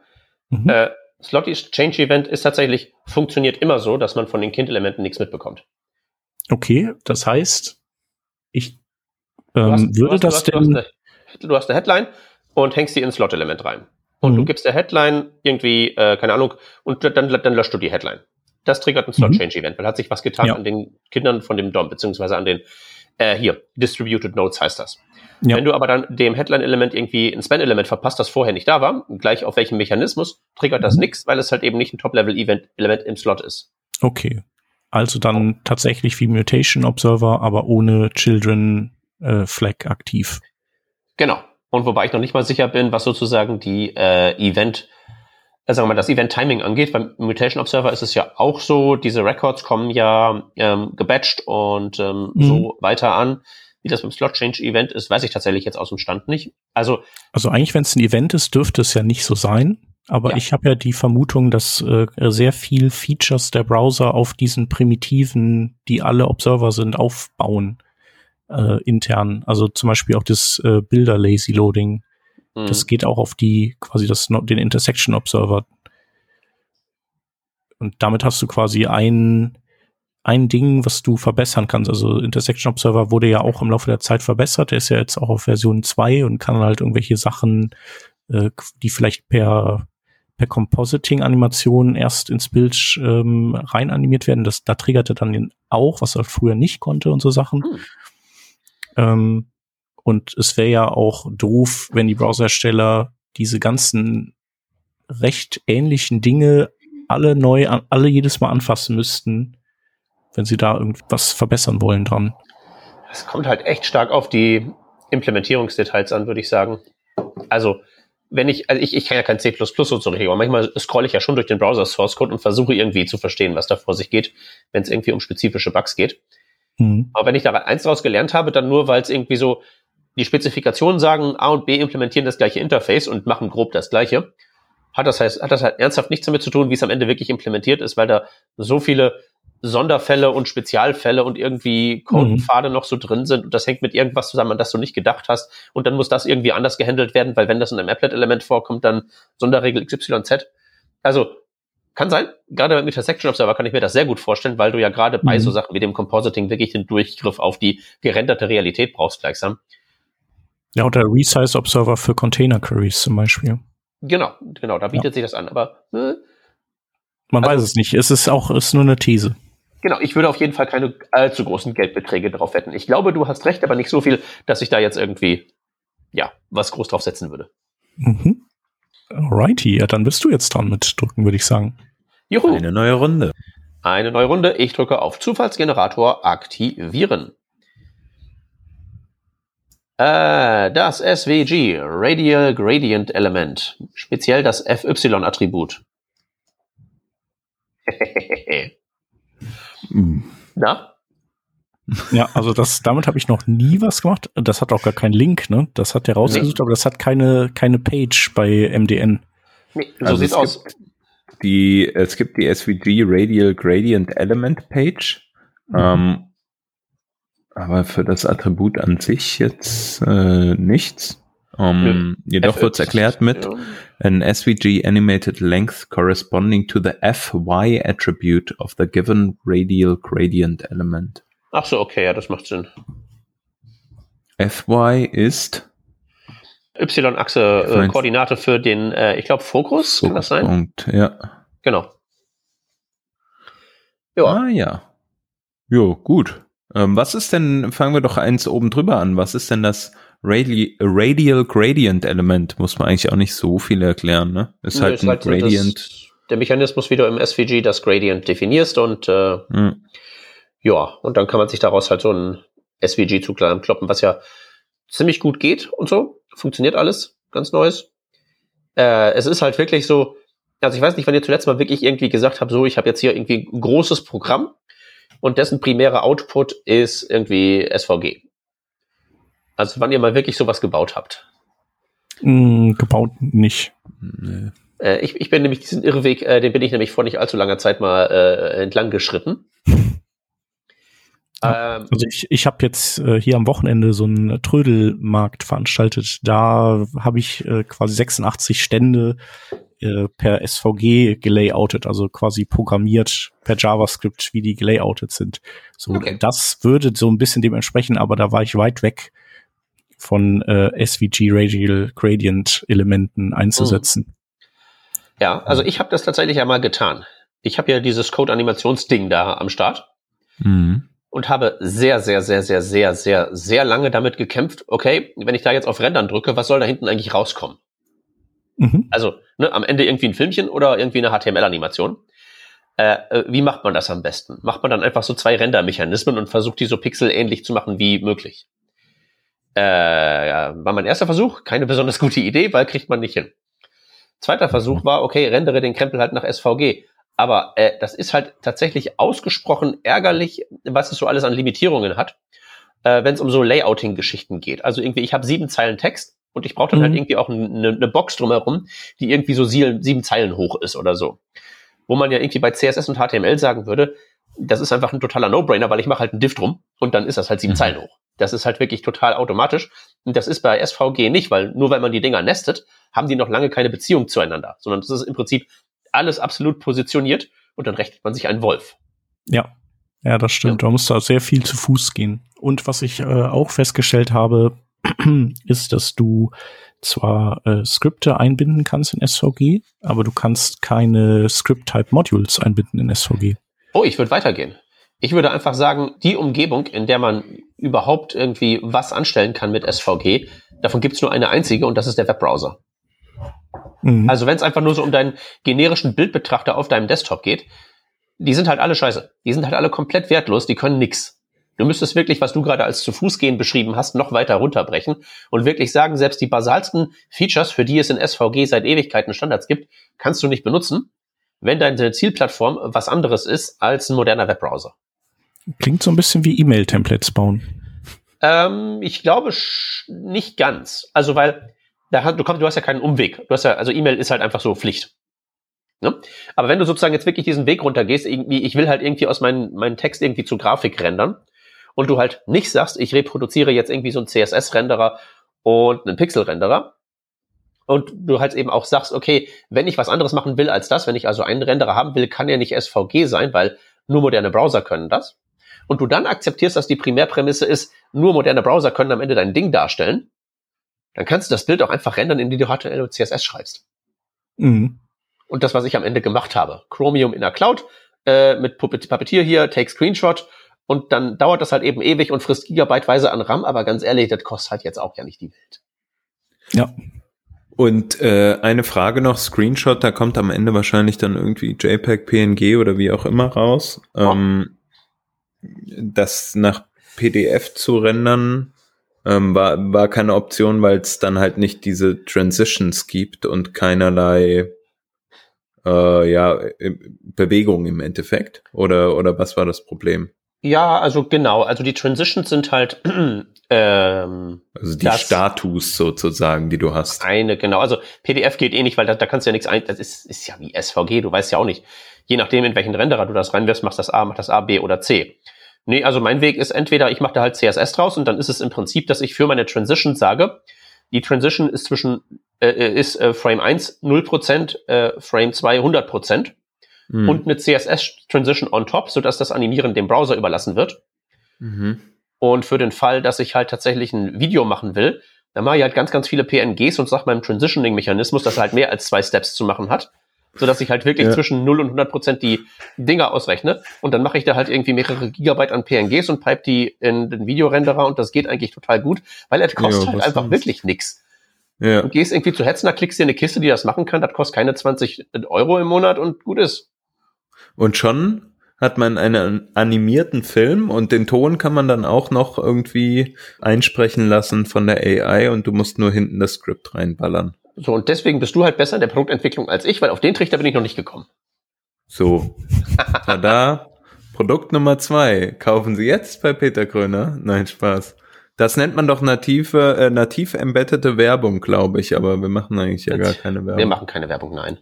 Mhm. Äh, Slotty Change Event ist tatsächlich, funktioniert immer so, dass man von den Kind-Elementen nichts mitbekommt. Okay, das heißt, ich ähm, Du hast- du würde hast- du das hast- du denn. hast eine- Du hast eine Headline und hängst die ins Slot-Element rein. Und Mhm. du gibst der Headline irgendwie, äh, keine Ahnung, und dann, dann löscht du die Headline. Das triggert ein Mhm. Slot-Change-Event, weil hat sich was getan Ja. an den Kindern von dem DOM, beziehungsweise an den, äh, hier, Distributed Nodes heißt das. Ja. Wenn du aber dann dem Headline-Element irgendwie ein Span-Element verpasst, das vorher nicht da war, gleich auf welchem Mechanismus, triggert das Mhm. nix, weil es halt eben nicht ein Top-Level-Element im Slot ist. Okay. Also dann tatsächlich wie Mutation Observer, aber ohne Children äh, Flag aktiv. Genau. Und wobei ich noch nicht mal sicher bin, was sozusagen die äh, Event, sagen wir mal, das Event-Timing angeht. Beim Mutation Observer ist es ja auch so, diese Records kommen ja ähm, gebatcht und ähm, Mhm. so weiter an. Wie das beim Slot-Change-Event ist, weiß ich tatsächlich jetzt aus dem Stand nicht. Also, Also eigentlich, wenn es ein Event ist, dürfte es ja nicht so sein. Aber Ja. ich habe ja die Vermutung, dass äh, sehr viel Features der Browser auf diesen Primitiven, die alle Observer sind, aufbauen äh, intern. Also zum Beispiel auch das äh, Bilder Das geht auch auf die quasi das den Intersection Observer. Und damit hast du quasi ein ein Ding, was du verbessern kannst. Also Intersection Observer wurde ja auch im Laufe der Zeit verbessert. Der ist ja jetzt auch auf Version 2 und kann halt irgendwelche Sachen, äh, die vielleicht per per Compositing-Animation erst ins Bild ähm, rein animiert werden. Das, da triggerte dann den auch, was er früher nicht konnte und so Sachen. Hm. Ähm, und es wäre ja auch doof, wenn die Browserhersteller diese ganzen recht ähnlichen Dinge alle neu, an, alle jedes Mal anfassen müssten, wenn sie da irgendwas verbessern wollen dran. es kommt halt echt stark auf die Implementierungsdetails an, würde ich sagen. Also, wenn ich, also ich, ich kann ja kein C++ und so richtig, aber manchmal scrolle ich ja schon durch den Browser Source Code und versuche irgendwie zu verstehen, was da vor sich geht, wenn es irgendwie um spezifische Bugs geht. Hm. Aber wenn ich da eins daraus gelernt habe, dann nur, weil es irgendwie so die Spezifikationen sagen, A und B implementieren das gleiche Interface und machen grob das gleiche, hat das heißt, hat das halt ernsthaft nichts damit zu tun, wie es am Ende wirklich implementiert ist, weil da so viele Sonderfälle und Spezialfälle und irgendwie Codepfade noch so drin sind und das hängt mit irgendwas zusammen, an das du nicht gedacht hast und dann muss das irgendwie anders gehandelt werden, weil wenn das in einem Applet-Element vorkommt, dann Sonderregel XYZ. Also kann sein, gerade beim Intersection Observer kann ich mir das sehr gut vorstellen, weil du ja gerade bei Mhm. so Sachen wie dem Compositing wirklich den Durchgriff auf die gerenderte Realität brauchst gleichsam. Ja, oder Resize Observer für Container Queries zum Beispiel. Genau, genau, da bietet sich das an. Aber äh, Man Also- weiß es nicht. Es ist auch, ist nur eine These. genau, ich würde auf jeden Fall keine allzu großen Geldbeträge drauf wetten. Ich glaube, du hast recht, aber nicht so viel, dass ich da jetzt irgendwie ja was groß drauf setzen würde. Mhm. Alrighty, ja, dann bist du jetzt dran mit drücken, würde ich sagen. Juhu, Eine neue Runde. eine neue Runde. Ich drücke auf Zufallsgenerator aktivieren. Äh, das SVG, Radial Gradient Element, speziell das FY-Attribut. Na? Ja, also das, damit habe ich noch nie was gemacht. Das hat auch gar keinen Link, ne? Das hat der rausgesucht, aber das hat keine, keine Page bei MDN. Nee, so Also sieht's es aus. Die, es gibt die SVG Radial Gradient Element Page. Ähm, aber für das Attribut an sich jetzt äh, nichts. Ähm, jedoch wird es erklärt mit Ja. an SVG animated length corresponding to the FY attribute of the given radial gradient element. Ach so, okay, ja, das macht Sinn. FY ist Y-Achse, äh, Koordinate für den, äh, ich glaube, Fokus, kann das sein? Punkt, ja. Genau. Ja, Ah ja. Jo, gut. Ähm, was ist denn, fangen wir doch eins oben drüber an, was ist denn das Radi Radial Gradient Element? Muss man eigentlich auch nicht so viel erklären, ne? Ist halt ist ein halt Gradient. Das, der Mechanismus, wie du im SVG das Gradient definierst und äh, Hm. ja, und dann kann man sich daraus halt so ein SVG kloppen, was ja ziemlich gut geht und so. Funktioniert alles, ganz neues. Äh, es ist halt wirklich so, also ich weiß nicht, wann ihr zuletzt mal wirklich irgendwie gesagt habt, so, ich habe jetzt hier irgendwie ein großes Programm und dessen primärer Output ist irgendwie SVG. Also wann ihr mal wirklich sowas gebaut habt. Hm, gebaut nicht. Nee. Äh, ich, ich bin nämlich diesen Irrweg, äh, den bin ich nämlich vor nicht allzu langer Zeit mal äh, entlang geschritten. Ähm, Also ich, ich habe jetzt äh, hier am Wochenende so einen Trödelmarkt veranstaltet. Da habe ich äh, quasi 86 Stände äh, per SVG gelayoutet, also quasi programmiert per JavaScript, wie die gelayoutet sind. So, Okay. das würde so ein bisschen dem entsprechen, aber da war ich weit weg von äh, SVG Radial Gradient Elementen einzusetzen. Ja, also ich habe das tatsächlich einmal getan. Ich habe ja dieses Code-Animationsding da am Start Mhm. und habe sehr, sehr, sehr, sehr, sehr, sehr, sehr lange damit gekämpft, okay, wenn ich da jetzt auf Rendern drücke, was soll da hinten eigentlich rauskommen? Mhm. Also ne, am Ende irgendwie ein Filmchen oder irgendwie eine HTML-Animation. Äh, äh, wie macht man das am besten? Macht man dann einfach so zwei Render-Mechanismen und versucht die so pixelähnlich zu machen wie möglich? Äh, ja, war mein erster Versuch, keine besonders gute Idee, weil kriegt man nicht hin. Zweiter Versuch war, okay, rendere den Krempel halt nach SVG. Aber äh, das ist halt tatsächlich ausgesprochen ärgerlich, was es so alles an Limitierungen hat, äh, wenn es um so Layouting-Geschichten geht. Also irgendwie, ich habe sieben Zeilen Text und ich brauche dann Mhm. halt irgendwie auch eine, eine Box drumherum, die irgendwie so sieben, sieben Zeilen hoch ist oder so. Wo man ja irgendwie bei CSS und HTML sagen würde, das ist einfach ein totaler No-Brainer, weil ich mache halt einen Div drum und dann ist das halt sieben Mhm. Zeilen hoch. Das ist halt wirklich total automatisch. Und das ist bei SVG nicht, weil nur weil man die Dinger nestet, haben die noch lange keine Beziehung zueinander, sondern das ist im Prinzip alles absolut positioniert und dann rechnet man sich einen Wolf. Ja. Ja, das stimmt. Da muss da sehr viel zu Fuß gehen. Und was ich äh, auch festgestellt habe, ist, dass du zwar äh, Skripte einbinden kannst in SVG, aber du kannst keine Script-Type-Modules einbinden in SVG. Oh, ich würde weitergehen. Ich würde einfach sagen, die Umgebung, in der man überhaupt irgendwie was anstellen kann mit SVG, davon gibt es nur eine einzige und das ist der Webbrowser. Mhm. Also wenn es einfach nur so um deinen generischen Bildbetrachter auf deinem Desktop geht, die sind halt alle scheiße. Die sind halt alle komplett wertlos, die können nix. Du müsstest wirklich, was du gerade als zu Fuß gehen beschrieben hast, noch weiter runterbrechen und wirklich sagen, selbst die basalsten Features, für die es in SVG seit Ewigkeiten Standards gibt, kannst du nicht benutzen, wenn deine Zielplattform was anderes ist als ein moderner Webbrowser. Klingt so ein bisschen wie E-Mail-Templates bauen. Ähm, ich glaube nicht ganz. Also, weil da, du, kommst, du hast ja keinen Umweg. Du hast ja, also E-Mail ist halt einfach so Pflicht. Ne? Aber wenn du sozusagen jetzt wirklich diesen Weg runtergehst, irgendwie, ich will halt irgendwie aus meinem meinen Text irgendwie zu Grafik rendern und du halt nicht sagst, ich reproduziere jetzt irgendwie so einen CSS-Renderer und einen Pixel-Renderer und du halt eben auch sagst, okay, wenn ich was anderes machen will als das, wenn ich also einen Renderer haben will, kann er nicht SVG sein, weil nur moderne Browser können das. Und du dann akzeptierst, dass die Primärprämisse ist, nur moderne Browser können am Ende dein Ding darstellen, dann kannst du das Bild auch einfach rendern, indem du HTML und CSS schreibst. Mhm. Und das, was ich am Ende gemacht habe. Chromium in der Cloud, äh, mit Puppet- Puppeteer hier, Take Screenshot, und dann dauert das halt eben ewig und frisst gigabyteweise an RAM, aber ganz ehrlich, das kostet halt jetzt auch ja nicht die Welt. Ja. Und äh, eine Frage noch, Screenshot, da kommt am Ende wahrscheinlich dann irgendwie JPEG, PNG oder wie auch immer raus. Ja. Ähm, das nach PDF zu rendern, ähm, war, war keine Option, weil es dann halt nicht diese Transitions gibt und keinerlei äh, ja, äh, Bewegung im Endeffekt. Oder, oder was war das Problem? Ja, also genau, also die Transitions sind halt ähm, Also die Status sozusagen, die du hast. eine, genau, also PDF geht eh nicht, weil da, da kannst du ja nichts ein, das ist, ist ja wie SVG, du weißt ja auch nicht. Je nachdem, in welchen Renderer du das reinwirfst, machst das A, macht das A, B oder C. Nee, also mein Weg ist entweder, ich mache da halt CSS draus und dann ist es im Prinzip, dass ich für meine Transition sage, die Transition ist zwischen, äh, ist äh, Frame 1 0%, äh, Frame 2 100% Hm. und eine CSS-Transition on top, sodass das Animieren dem Browser überlassen wird. Mhm. Und für den Fall, dass ich halt tatsächlich ein Video machen will, dann mache ich halt ganz, ganz viele PNGs und sag meinem Transitioning-Mechanismus, dass er halt mehr als zwei Steps zu machen hat, sodass ich halt wirklich Ja. zwischen 0 und 100 Prozent die Dinger ausrechne. Und dann mache ich da halt irgendwie mehrere Gigabyte an PNGs und pipe die in den Videorenderer und das geht eigentlich total gut, weil er kostet Ja, halt einfach sonst? wirklich nix. Ja. Du gehst irgendwie zu Hetzner, klickst dir eine Kiste, die das machen kann, das kostet keine 20 Euro im Monat und gut ist. Und schon hat man einen animierten Film und den Ton kann man dann auch noch irgendwie einsprechen lassen von der AI und du musst nur hinten das Skript reinballern. So, und deswegen bist du halt besser in der Produktentwicklung als ich, weil auf den Trichter bin ich noch nicht gekommen. So. Tada. Produkt Nummer zwei. Kaufen Sie jetzt bei Peter Kröner. Nein, Spaß. Das nennt man doch native, äh, nativ embeddete Werbung, glaube ich, aber wir machen eigentlich ja gar keine Werbung. Wir machen keine Werbung, nein.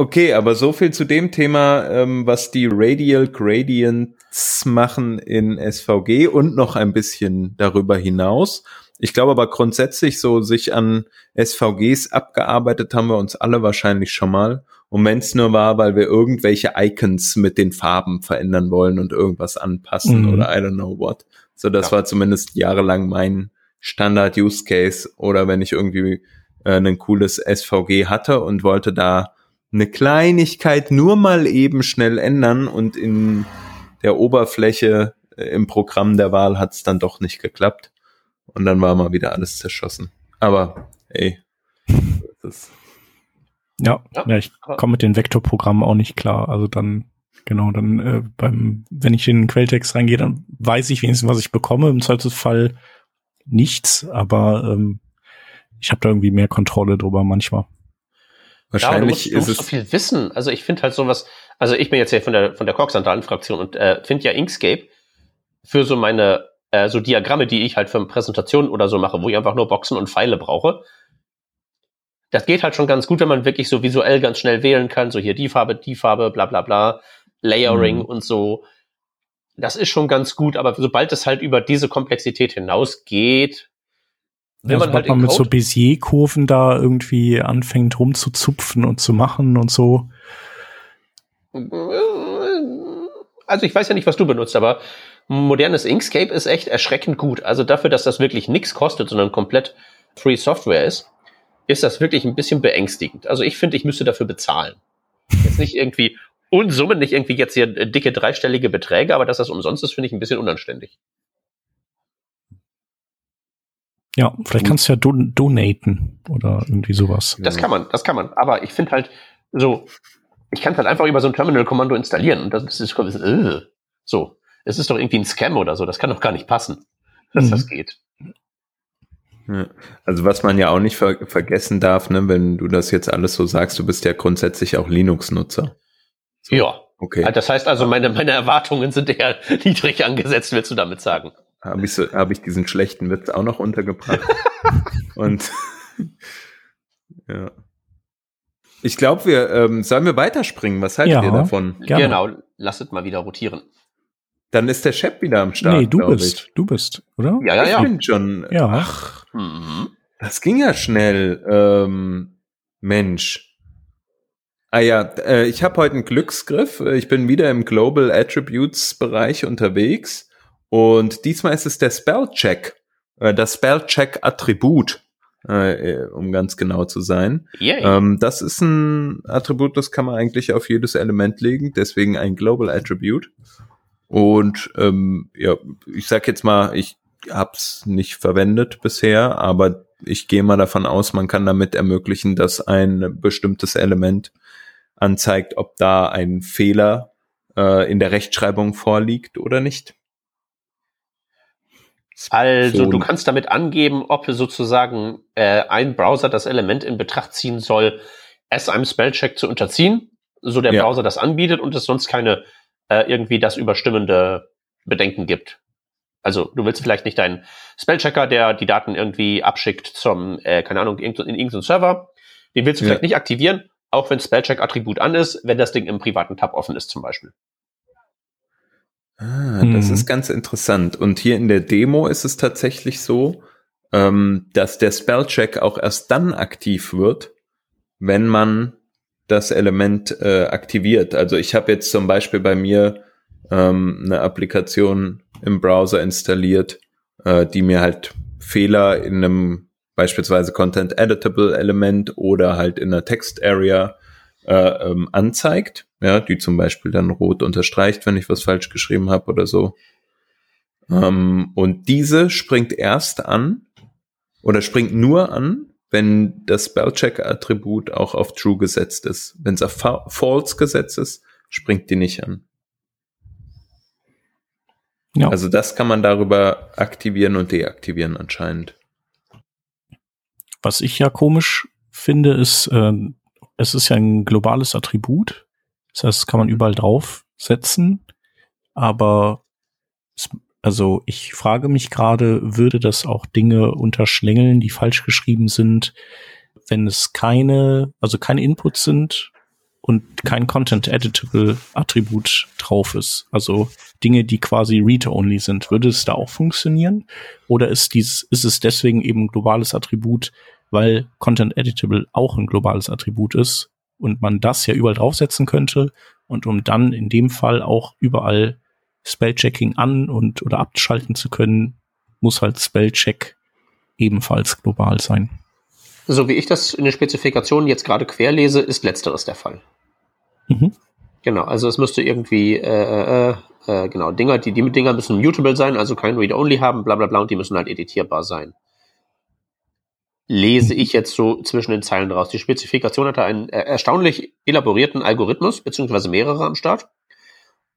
Okay, aber so viel zu dem Thema, ähm, was die Radial Gradients machen in SVG und noch ein bisschen darüber hinaus. Ich glaube aber grundsätzlich so sich an SVGs abgearbeitet haben wir uns alle wahrscheinlich schon mal. Und wenn es nur war, weil wir irgendwelche Icons mit den Farben verändern wollen und irgendwas anpassen mhm. oder I don't know what. So, das ja. war zumindest jahrelang mein Standard-Use-Case oder wenn ich irgendwie äh, ein cooles SVG hatte und wollte da eine Kleinigkeit nur mal eben schnell ändern und in der Oberfläche äh, im Programm der Wahl hat es dann doch nicht geklappt. Und dann war mal wieder alles zerschossen. Aber ey, das ja, ja, ja, ich komme mit den Vektorprogrammen auch nicht klar. Also dann, genau, dann äh, beim, wenn ich in den Quelltext reingehe, dann weiß ich wenigstens, was ich bekomme. Im Zweifelsfall nichts, aber ähm, ich habe da irgendwie mehr Kontrolle drüber manchmal. Wahrscheinlich ja, du musst, du musst ist es so viel wissen. Also ich finde halt sowas, also ich bin jetzt hier von der von der Coxantalen Fraktion und äh, finde ja Inkscape für so meine äh, so Diagramme, die ich halt für Präsentationen oder so mache, wo ich einfach nur Boxen und Pfeile brauche. Das geht halt schon ganz gut, wenn man wirklich so visuell ganz schnell wählen kann, so hier die Farbe, die Farbe, bla bla bla, Layering mhm. und so. Das ist schon ganz gut, aber sobald es halt über diese Komplexität hinausgeht, wenn ja, man, halt man mit so Bézier-Kurven da irgendwie anfängt rumzuzupfen und zu machen und so. Also ich weiß ja nicht, was du benutzt, aber modernes Inkscape ist echt erschreckend gut. Also dafür, dass das wirklich nichts kostet, sondern komplett Free Software ist, ist das wirklich ein bisschen beängstigend. Also ich finde, ich müsste dafür bezahlen. Jetzt nicht irgendwie Unsummen, nicht irgendwie jetzt hier dicke dreistellige Beträge, aber dass das umsonst ist, finde ich ein bisschen unanständig. Ja, vielleicht kannst du ja don donaten oder irgendwie sowas. Das kann man, das kann man. Aber ich finde halt so, ich kann halt einfach über so ein Terminal-Kommando installieren und das ist äh, so. Es ist doch irgendwie ein Scam oder so. Das kann doch gar nicht passen, dass mhm. das geht. Also was man ja auch nicht ver vergessen darf, ne, wenn du das jetzt alles so sagst, du bist ja grundsätzlich auch Linux-Nutzer. So. Ja. Okay. Das heißt also, meine, meine Erwartungen sind eher niedrig angesetzt, willst du damit sagen? Habe ich, so, hab ich diesen schlechten Witz auch noch untergebracht. Und ja. Ich glaube, wir ähm, sollen wir weiterspringen. Was haltet ja, ihr davon? Gerne. Genau, lasst mal wieder rotieren. Dann ist der Chef wieder am Start. Nee, du bist, ich. du bist, oder? Ja, ja, ja. Ich bin schon. Ja. Ach, mhm. das ging ja schnell. Ähm, Mensch. Ah ja, äh, ich habe heute einen Glücksgriff. Ich bin wieder im Global Attributes Bereich unterwegs und diesmal ist es der Spellcheck, äh, das Spellcheck-Attribut, äh, um ganz genau zu sein. Ähm, das ist ein Attribut, das kann man eigentlich auf jedes Element legen, deswegen ein Global Attribute. Und ähm, ja, ich sag jetzt mal, ich hab's nicht verwendet bisher, aber ich gehe mal davon aus, man kann damit ermöglichen, dass ein bestimmtes Element anzeigt, ob da ein Fehler äh, in der Rechtschreibung vorliegt oder nicht. Also du kannst damit angeben, ob sozusagen äh, ein Browser das Element in Betracht ziehen soll, es einem Spellcheck zu unterziehen, so der ja. Browser das anbietet und es sonst keine äh, irgendwie das überstimmende Bedenken gibt. Also du willst vielleicht nicht deinen Spellchecker, der die Daten irgendwie abschickt zum, äh, keine Ahnung, in irgendeinen Server, den willst du ja. vielleicht nicht aktivieren, auch wenn Spellcheck-Attribut an ist, wenn das Ding im privaten Tab offen ist zum Beispiel. Ah, das mhm. ist ganz interessant. Und hier in der Demo ist es tatsächlich so, ähm, dass der Spellcheck auch erst dann aktiv wird, wenn man das Element äh, aktiviert. Also ich habe jetzt zum Beispiel bei mir ähm, eine Applikation im Browser installiert, äh, die mir halt Fehler in einem beispielsweise Content Editable Element oder halt in einer Text Area äh, ähm, anzeigt, ja, die zum Beispiel dann rot unterstreicht, wenn ich was falsch geschrieben habe oder so. Ähm, und diese springt erst an oder springt nur an, wenn das Spellcheck-Attribut auch auf True gesetzt ist. Wenn es auf False gesetzt ist, springt die nicht an. Ja. Also das kann man darüber aktivieren und deaktivieren anscheinend. Was ich ja komisch finde, ist, äh, es ist ja ein globales Attribut. Das heißt, kann man überall draufsetzen. Aber es, also ich frage mich gerade, würde das auch Dinge unterschlängeln, die falsch geschrieben sind, wenn es keine, also keine Inputs sind und kein Content-Editable-Attribut drauf ist, also Dinge, die quasi Read-Only sind, würde es da auch funktionieren? Oder ist dies, ist es deswegen eben ein globales Attribut, weil Content-Editable auch ein globales Attribut ist und man das ja überall draufsetzen könnte und um dann in dem Fall auch überall Spellchecking an und oder abschalten zu können, muss halt Spellcheck ebenfalls global sein. So wie ich das in den Spezifikationen jetzt gerade querlese, ist letzteres der Fall. Mhm. Genau, also es müsste irgendwie, äh, äh, äh, genau, Dinger, die, die Dinger müssen mutable sein, also kein Read-Only haben, bla bla bla, und die müssen halt editierbar sein. Lese ich jetzt so zwischen den Zeilen raus. Die Spezifikation hatte einen äh, erstaunlich elaborierten Algorithmus, beziehungsweise mehrere am Start,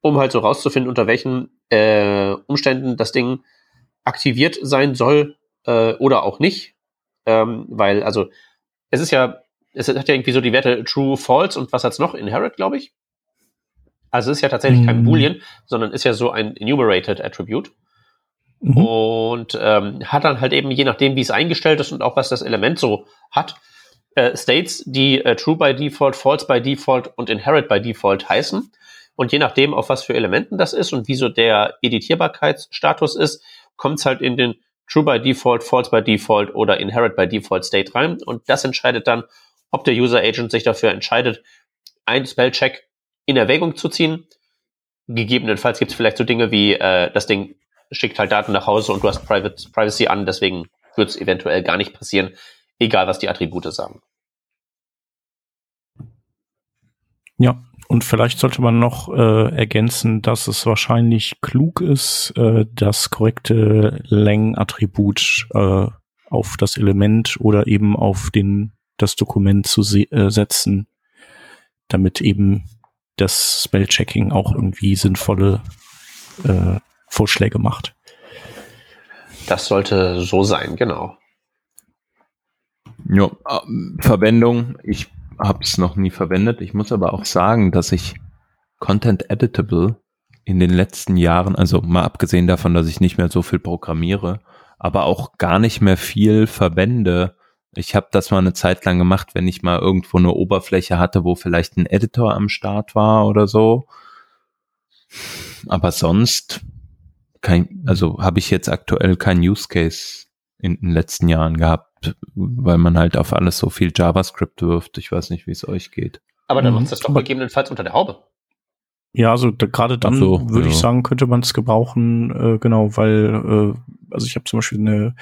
um halt so rauszufinden, unter welchen äh, Umständen das Ding aktiviert sein soll äh, oder auch nicht. Ähm, weil, also, es ist ja es hat ja irgendwie so die Werte True, False und was hat's noch? Inherit, glaube ich. Also es ist ja tatsächlich mhm. kein Boolean, sondern ist ja so ein enumerated Attribute. Mhm. Und ähm, hat dann halt eben, je nachdem, wie es eingestellt ist und auch was das Element so hat, äh, States, die äh, True by Default, False by Default und Inherit by Default heißen. Und je nachdem, auf was für Elementen das ist und wieso der Editierbarkeitsstatus ist, kommt es halt in den True by Default, False by Default oder Inherit by Default State rein. Und das entscheidet dann, ob der User Agent sich dafür entscheidet, einen Spellcheck in Erwägung zu ziehen. Gegebenenfalls gibt es vielleicht so Dinge wie, äh, das Ding schickt halt Daten nach Hause und du hast Private, Privacy an, deswegen wird es eventuell gar nicht passieren, egal was die Attribute sagen. Ja, und vielleicht sollte man noch äh, ergänzen, dass es wahrscheinlich klug ist, äh, das korrekte Längenattribut äh, auf das Element oder eben auf den das Dokument zu äh, setzen, damit eben das Spellchecking auch irgendwie sinnvolle äh, Vorschläge macht. Das sollte so sein, genau. Ja, äh, Verwendung, ich habe es noch nie verwendet. Ich muss aber auch sagen, dass ich Content Editable in den letzten Jahren, also mal abgesehen davon, dass ich nicht mehr so viel programmiere, aber auch gar nicht mehr viel verwende, ich habe das mal eine Zeit lang gemacht, wenn ich mal irgendwo eine Oberfläche hatte, wo vielleicht ein Editor am Start war oder so. Aber sonst kein, also habe ich jetzt aktuell kein Use Case in den letzten Jahren gehabt, weil man halt auf alles so viel JavaScript wirft. Ich weiß nicht, wie es euch geht. Aber dann mhm. macht das doch gegebenenfalls unter der Haube. Ja, also da, gerade dann so, würde ja. ich sagen, könnte man es gebrauchen, äh, genau, weil äh, also ich habe zum Beispiel eine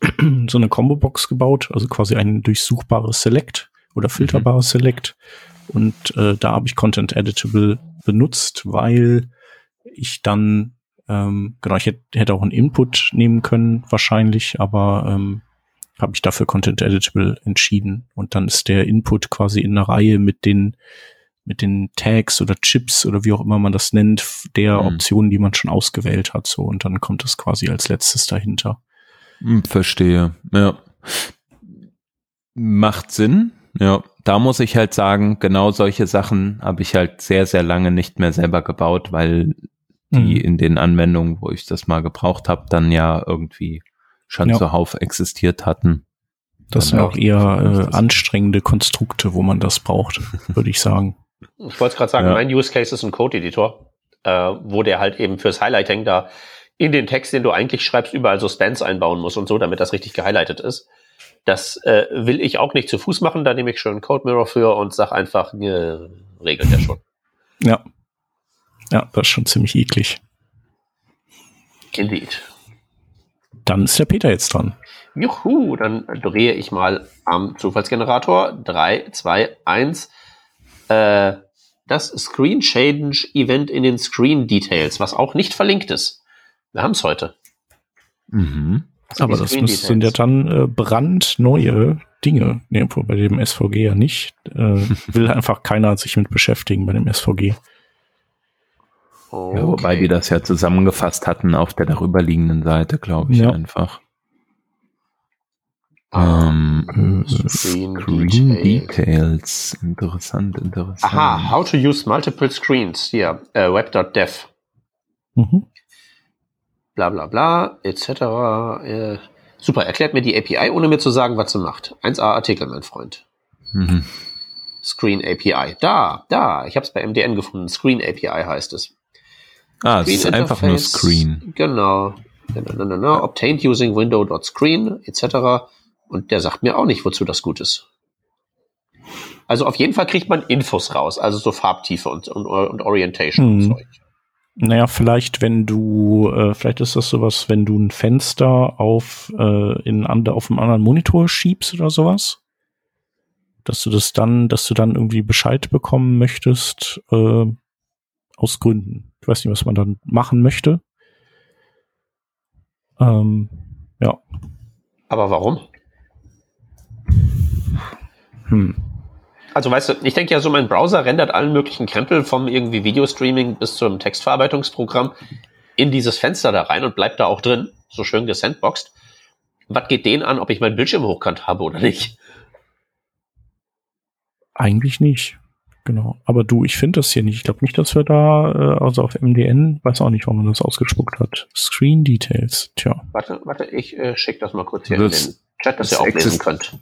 so eine Combo-Box gebaut, also quasi ein durchsuchbares Select oder mhm. filterbares mhm. Select. Und äh, da habe ich Content Editable benutzt, weil ich dann, ähm, genau, ich hätte, hätte auch einen Input nehmen können, wahrscheinlich, aber ähm, habe ich dafür Content Editable entschieden. Und dann ist der Input quasi in einer Reihe mit den mit den Tags oder Chips oder wie auch immer man das nennt, der mhm. Optionen, die man schon ausgewählt hat. So, und dann kommt es quasi als letztes dahinter. Hm, verstehe. Ja. Macht Sinn. Ja, da muss ich halt sagen, genau solche Sachen habe ich halt sehr, sehr lange nicht mehr selber gebaut, weil die mhm. in den Anwendungen, wo ich das mal gebraucht habe, dann ja irgendwie schon ja. zuhauf existiert hatten. Das sind auch eher äh, anstrengende Konstrukte, wo man das braucht, würde ich sagen. Ich wollte gerade sagen, ja. mein Use Case ist ein Code-Editor, äh, wo der halt eben fürs Highlighting da in den Text, den du eigentlich schreibst, überall so Spans einbauen muss und so, damit das richtig gehighlightet ist. Das äh, will ich auch nicht zu Fuß machen, da nehme ich schon Code Mirror für und sag einfach, äh, regelt der schon. Ja. Ja, das ist schon ziemlich eklig. Indeed. Dann ist der Peter jetzt dran. Juhu, dann drehe ich mal am Zufallsgenerator. 3, 2, 1. Äh, das Screen Change Event in den Screen Details, was auch nicht verlinkt ist. Wir haben es heute. Mhm. Aber das müssen sind ja dann äh, brandneue Dinge. Nee, bei dem SVG ja nicht. Äh, will einfach keiner sich mit beschäftigen bei dem SVG. Okay. Ja, wobei die das ja zusammengefasst hatten auf der darüberliegenden Seite, glaube ich, ja. einfach. Ähm, äh, Screen, Screen Details. Details. Interessant, interessant. Aha, how to use multiple screens. Hier, uh, web.dev. Mhm bla bla bla, etc. Äh, super, erklärt mir die API, ohne mir zu sagen, was sie macht. 1a Artikel, mein Freund. Mhm. Screen API. Da, da, ich habe es bei MDN gefunden. Screen API heißt es. Ah, es ist einfach nur Screen. Genau. No, no, no, Obtained using window.screen etc. Und der sagt mir auch nicht, wozu das gut ist. Also auf jeden Fall kriegt man Infos raus, also so Farbtiefe und, und, und Orientation hm. und Zeug. Naja, vielleicht, wenn du, äh, vielleicht ist das sowas, wenn du ein Fenster auf, äh, in ande, auf einem anderen Monitor schiebst oder sowas. Dass du das dann, dass du dann irgendwie Bescheid bekommen möchtest, äh, aus Gründen. Ich weiß nicht, was man dann machen möchte. Ähm, ja. Aber warum? Hm. Also weißt du, ich denke ja so, mein Browser rendert allen möglichen Krempel vom irgendwie Videostreaming bis zum Textverarbeitungsprogramm in dieses Fenster da rein und bleibt da auch drin, so schön gesandboxed. Was geht denen an, ob ich meinen Bildschirm hochkant habe oder nicht? Eigentlich nicht. Genau. Aber du, ich finde das hier nicht. Ich glaube nicht, dass wir da, äh, also auf MDN, weiß auch nicht, warum man das ausgespuckt hat. Screen Details. Tja. Warte, warte, ich äh, schicke das mal kurz hier das, in den Chat, dass ihr auch lesen könnt.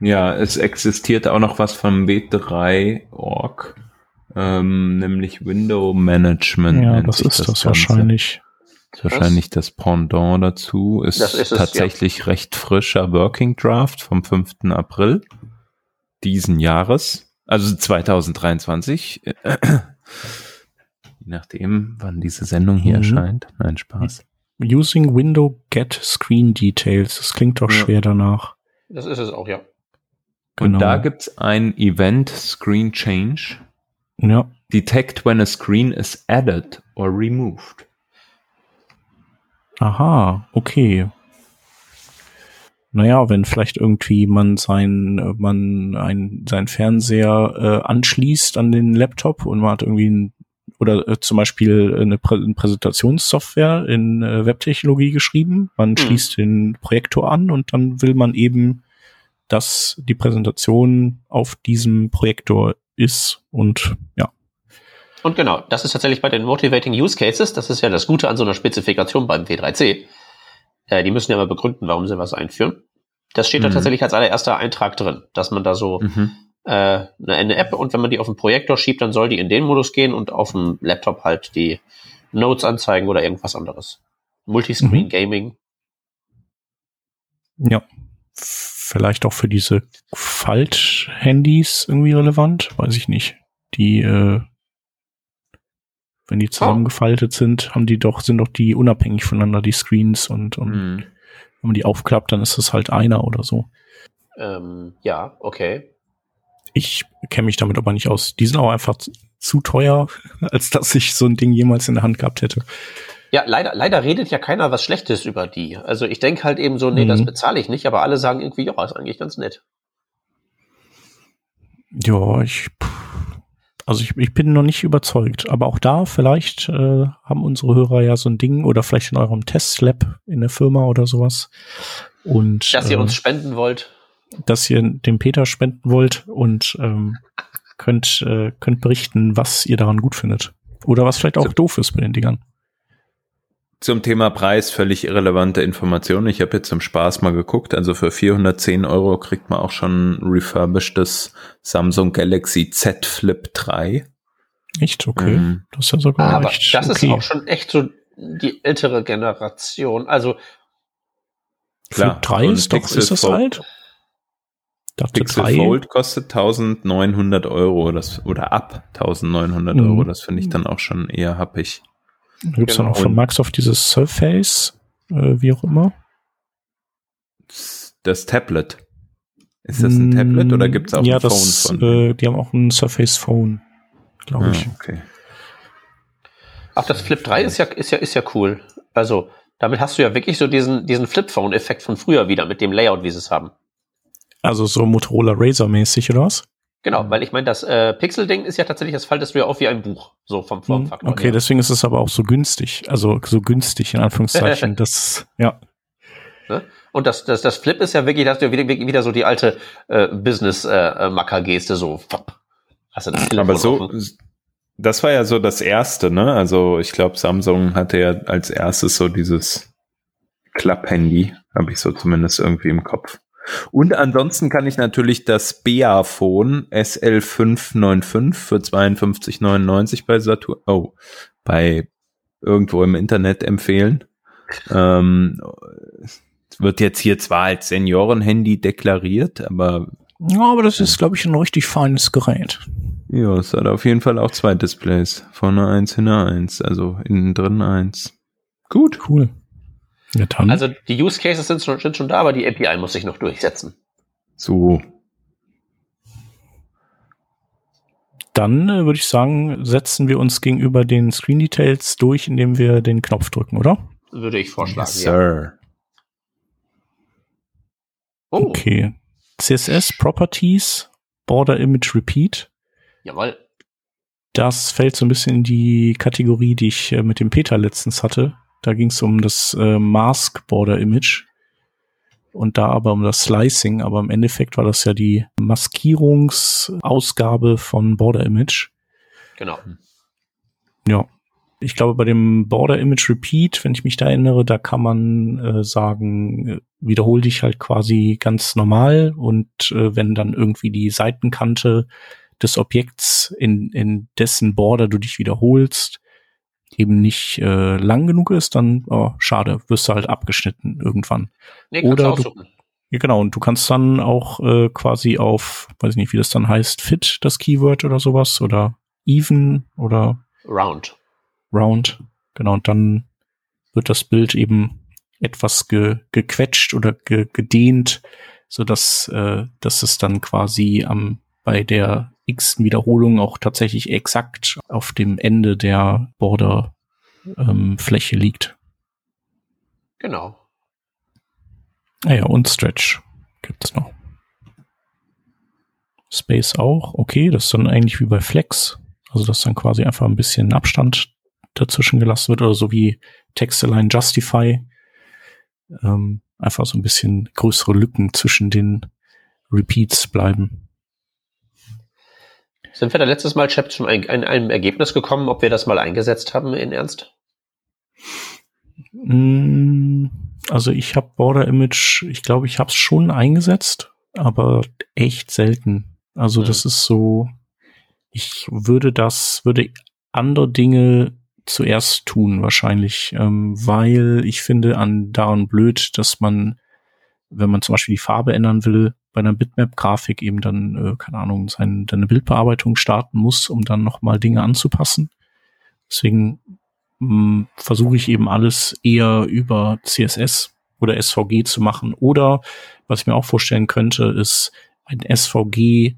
Ja, es existiert auch noch was vom W3.org, ähm, nämlich Window Management. Ja, das ist das, das wahrscheinlich. Das wahrscheinlich das Pendant dazu. Ist, ist es, tatsächlich ja. recht frischer Working Draft vom 5. April diesen Jahres, also 2023. Je nachdem, wann diese Sendung hier mhm. erscheint. Nein, Spaß. Using Window Get Screen Details. Das klingt doch ja. schwer danach. Das ist es auch, ja. Genau. Und da gibt's ein Event Screen Change. Ja. Detect when a screen is added or removed. Aha, okay. Naja, wenn vielleicht irgendwie man sein, man ein, sein Fernseher äh, anschließt an den Laptop und man hat irgendwie ein, oder äh, zum Beispiel eine, Prä eine Präsentationssoftware in äh, Webtechnologie geschrieben. Man mhm. schließt den Projektor an und dann will man eben dass die Präsentation auf diesem Projektor ist und ja. Und genau, das ist tatsächlich bei den Motivating Use Cases, das ist ja das Gute an so einer Spezifikation beim W3C. Äh, die müssen ja mal begründen, warum sie was einführen. Das steht mhm. da tatsächlich als allererster Eintrag drin, dass man da so mhm. äh, eine, eine App und wenn man die auf den Projektor schiebt, dann soll die in den Modus gehen und auf dem Laptop halt die Notes anzeigen oder irgendwas anderes. Multiscreen mhm. Gaming. Ja vielleicht auch für diese Falthandys irgendwie relevant, weiß ich nicht. Die, äh, wenn die zusammengefaltet oh. sind, haben die doch, sind doch die unabhängig voneinander, die Screens und, und mm. Wenn man die aufklappt, dann ist das halt einer oder so. Ähm, ja, okay. Ich kenne mich damit aber nicht aus. Die sind auch einfach zu teuer, als dass ich so ein Ding jemals in der Hand gehabt hätte. Ja, leider, leider redet ja keiner was Schlechtes über die. Also ich denke halt eben so, nee, mhm. das bezahle ich nicht, aber alle sagen irgendwie, ja, ist eigentlich ganz nett. Ja, ich, also ich, ich bin noch nicht überzeugt. Aber auch da, vielleicht äh, haben unsere Hörer ja so ein Ding oder vielleicht in eurem Testlab in der Firma oder sowas. Und, dass ihr äh, uns spenden wollt. Dass ihr dem Peter spenden wollt und ähm, könnt, äh, könnt berichten, was ihr daran gut findet. Oder was vielleicht auch doof ist bei den Dingern. Zum Thema Preis völlig irrelevante Informationen. Ich habe jetzt zum Spaß mal geguckt. Also für 410 Euro kriegt man auch schon ein refurbishedes Samsung Galaxy Z Flip 3. Echt? Okay. Ähm, das ist ja sogar Aber echt das okay. ist auch schon echt so die ältere Generation. Also Klar, Flip 3 ist doch, Pixel ist das Fold, alt? Dachte Pixel 3. Fold kostet 1900 Euro das, oder ab 1900 mhm. Euro. Das finde ich dann auch schon eher happig. Da gibt es genau. dann auch von Microsoft dieses Surface, äh, wie auch immer. Das Tablet. Ist das ein Tablet oder gibt es auch ja, ein das, Phone von? Äh, die haben auch ein Surface Phone, glaube ich. Ah, okay. Ach, das Flip 3 ist ja, ist ja, ist ja cool. Also, damit hast du ja wirklich so diesen, diesen Flip-Phone-Effekt von früher wieder mit dem Layout, wie sie es haben. Also so Motorola Razer-mäßig, oder was? Genau, mhm. weil ich meine, das äh, Pixel-Ding ist ja tatsächlich, das faltest du ja auf wie ein Buch, so vom Formfaktor. Okay, her. deswegen ist es aber auch so günstig, also so günstig in Anführungszeichen, das, ja. Ne? Und das, das, das Flip ist ja wirklich, da hast du ja wieder, wieder so die alte äh, Business-Macker-Geste, äh, so. Hast du das aber so, offen? das war ja so das erste, ne? Also ich glaube, Samsung hatte ja als erstes so dieses Klapp-Handy, habe ich so zumindest irgendwie im Kopf. Und ansonsten kann ich natürlich das Beaphone SL595 für 52,99 bei Saturn, oh, bei irgendwo im Internet empfehlen. Ähm, wird jetzt hier zwar als Seniorenhandy deklariert, aber ja, aber das ist, glaube ich, ein richtig feines Gerät. Ja, es hat auf jeden Fall auch zwei Displays. Vorne eins, hinter eins, also innen drin eins. Gut. Cool. Ja, dann. Also die Use Cases sind schon, sind schon da, aber die API muss sich noch durchsetzen. So. Dann äh, würde ich sagen, setzen wir uns gegenüber den Screen Details durch, indem wir den Knopf drücken, oder? Würde ich vorschlagen. Yes, Sir. Ja. Oh. Okay. CSS Properties, Border Image Repeat. Jawohl. Das fällt so ein bisschen in die Kategorie, die ich äh, mit dem Peter letztens hatte. Da ging es um das äh, Mask Border Image und da aber um das Slicing, aber im Endeffekt war das ja die Maskierungsausgabe von Border Image. Genau. Ja. Ich glaube, bei dem Border Image Repeat, wenn ich mich da erinnere, da kann man äh, sagen, wiederhol dich halt quasi ganz normal und äh, wenn dann irgendwie die Seitenkante des Objekts, in, in dessen Border du dich wiederholst, eben nicht äh, lang genug ist, dann oh, schade, wirst du halt abgeschnitten irgendwann. Nee, Oder du, ja, genau, und du kannst dann auch äh, quasi auf, weiß ich nicht, wie das dann heißt, fit das Keyword oder sowas oder even oder round. Round, genau, und dann wird das Bild eben etwas ge, gequetscht oder ge, gedehnt, so dass äh, dass es dann quasi am bei der x Wiederholung auch tatsächlich exakt auf dem Ende der Borderfläche ähm, liegt. Genau. Naja, ah und Stretch gibt's noch. Space auch, okay, das ist dann eigentlich wie bei Flex. Also, dass dann quasi einfach ein bisschen Abstand dazwischen gelassen wird oder so wie Text-Align Justify. Ähm, einfach so ein bisschen größere Lücken zwischen den Repeats bleiben. Sind wir da letztes Mal, Chap, schon ein, ein, einem Ergebnis gekommen, ob wir das mal eingesetzt haben in Ernst? Mm, also ich habe Border Image, ich glaube, ich habe es schon eingesetzt, aber echt selten. Also mhm. das ist so, ich würde das, würde andere Dinge zuerst tun wahrscheinlich, ähm, weil ich finde an daran blöd, dass man, wenn man zum Beispiel die Farbe ändern will, bei einer Bitmap-Grafik eben dann, äh, keine Ahnung, seine, seine Bildbearbeitung starten muss, um dann nochmal Dinge anzupassen. Deswegen hm, versuche ich eben alles eher über CSS oder SVG zu machen. Oder was ich mir auch vorstellen könnte, ist ein SVG,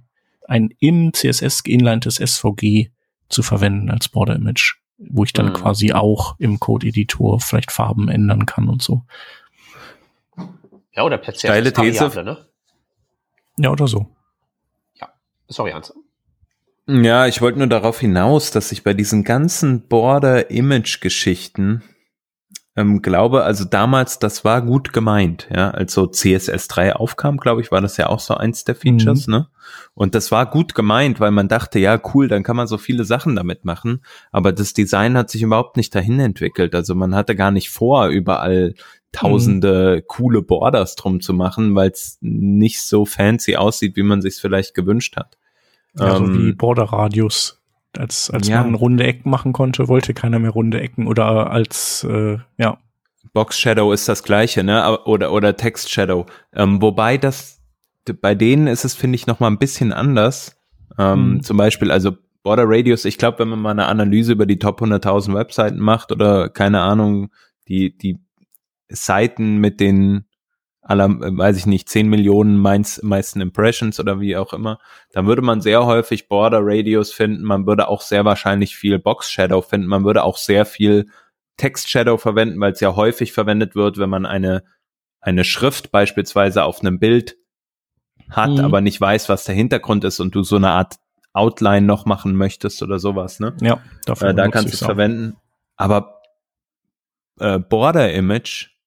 ein im CSS geinlinetes SVG zu verwenden als Border Image, wo ich dann mhm. quasi auch im Code-Editor vielleicht Farben ändern kann und so. Ja, oder per CSS These. Ne? Ja, oder so. Ja, sorry, Hans. Ja, ich wollte nur darauf hinaus, dass ich bei diesen ganzen Border-Image-Geschichten ähm, glaube, also damals, das war gut gemeint, ja, als so CSS3 aufkam, glaube ich, war das ja auch so eins der Features, mhm. ne? Und das war gut gemeint, weil man dachte, ja, cool, dann kann man so viele Sachen damit machen, aber das Design hat sich überhaupt nicht dahin entwickelt, also man hatte gar nicht vor, überall tausende mhm. coole Borders drum zu machen, weil es nicht so fancy aussieht, wie man sich vielleicht gewünscht hat. Ja, ähm, so wie Border Radius. Als, als ja. man runde Ecken machen konnte, wollte keiner mehr runde Ecken oder als, äh, ja. Box Shadow ist das gleiche, ne? Oder, oder Text Shadow. Ähm, wobei das, bei denen ist es, finde ich, noch mal ein bisschen anders. Ähm, mhm. Zum Beispiel, also Border Radius, ich glaube, wenn man mal eine Analyse über die Top 100.000 Webseiten macht oder keine Ahnung, die, die Seiten mit den aller, weiß ich nicht, 10 Millionen meins, meisten Impressions oder wie auch immer, dann würde man sehr häufig Border Radios finden, man würde auch sehr wahrscheinlich viel Box Shadow finden, man würde auch sehr viel Text Shadow verwenden, weil es ja häufig verwendet wird, wenn man eine, eine Schrift beispielsweise auf einem Bild hat, mhm. aber nicht weiß, was der Hintergrund ist und du so eine Art Outline noch machen möchtest oder sowas, ne? Ja, dafür äh, da kannst du es verwenden. Aber äh, Border Image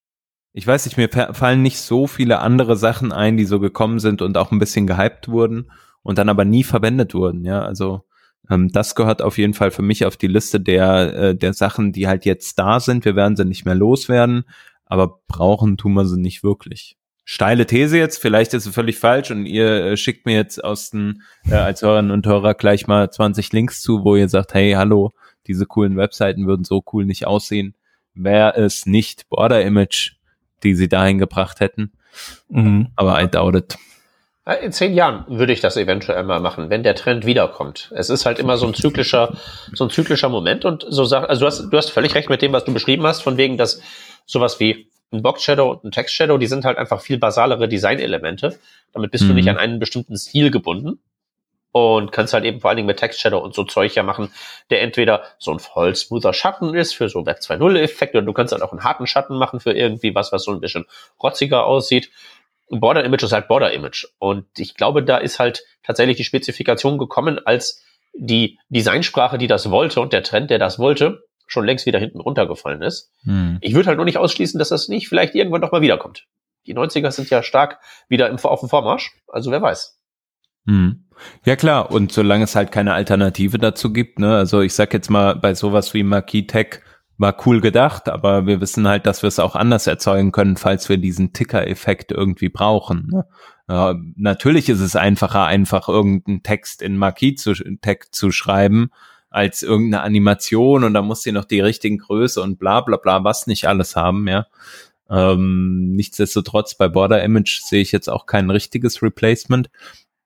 ich weiß nicht, mir fallen nicht so viele andere Sachen ein, die so gekommen sind und auch ein bisschen gehypt wurden und dann aber nie verwendet wurden. Ja, also ähm, das gehört auf jeden Fall für mich auf die Liste der, äh, der Sachen, die halt jetzt da sind. Wir werden sie nicht mehr loswerden, aber brauchen tun wir sie nicht wirklich. steile These jetzt, vielleicht ist es völlig falsch und ihr äh, schickt mir jetzt aus den, äh, als Hörerinnen und Hörer gleich mal 20 Links zu, wo ihr sagt, hey, hallo, diese coolen Webseiten würden so cool nicht aussehen, wäre es nicht Border Image, die sie dahin gebracht hätten. Mhm. Aber I doubt it. In zehn Jahren würde ich das eventuell mal machen, wenn der Trend wiederkommt. Es ist halt immer so ein zyklischer, so ein zyklischer Moment und so sagt, also du hast, du hast völlig recht mit dem, was du beschrieben hast, von wegen, dass sowas wie ein Box Shadow und ein Text Shadow, die sind halt einfach viel basalere Designelemente. Damit bist mhm. du nicht an einen bestimmten Stil gebunden und kannst halt eben vor allen Dingen mit Text Shadow und so Zeug ja machen, der entweder so ein voll smoother Schatten ist für so Web 2.0 Effekte oder du kannst halt auch einen harten Schatten machen für irgendwie was, was so ein bisschen rotziger aussieht. Border Image ist halt Border Image und ich glaube, da ist halt tatsächlich die Spezifikation gekommen, als die Designsprache, die das wollte und der Trend, der das wollte, schon längst wieder hinten runtergefallen ist. Hm. Ich würde halt nur nicht ausschließen, dass das nicht vielleicht irgendwann doch mal wiederkommt. Die 90er sind ja stark wieder im, auf dem Vormarsch, also wer weiß. Hm. Ja klar, und solange es halt keine Alternative dazu gibt, ne, also ich sag jetzt mal, bei sowas wie Marquis Tech war cool gedacht, aber wir wissen halt, dass wir es auch anders erzeugen können, falls wir diesen Ticker-Effekt irgendwie brauchen. Ne? Ja, natürlich ist es einfacher, einfach irgendeinen Text in Marquis zu, Tech zu schreiben, als irgendeine Animation und da muss sie noch die richtigen Größe und bla bla bla, was nicht alles haben, ja. Ähm, nichtsdestotrotz bei Border Image sehe ich jetzt auch kein richtiges Replacement.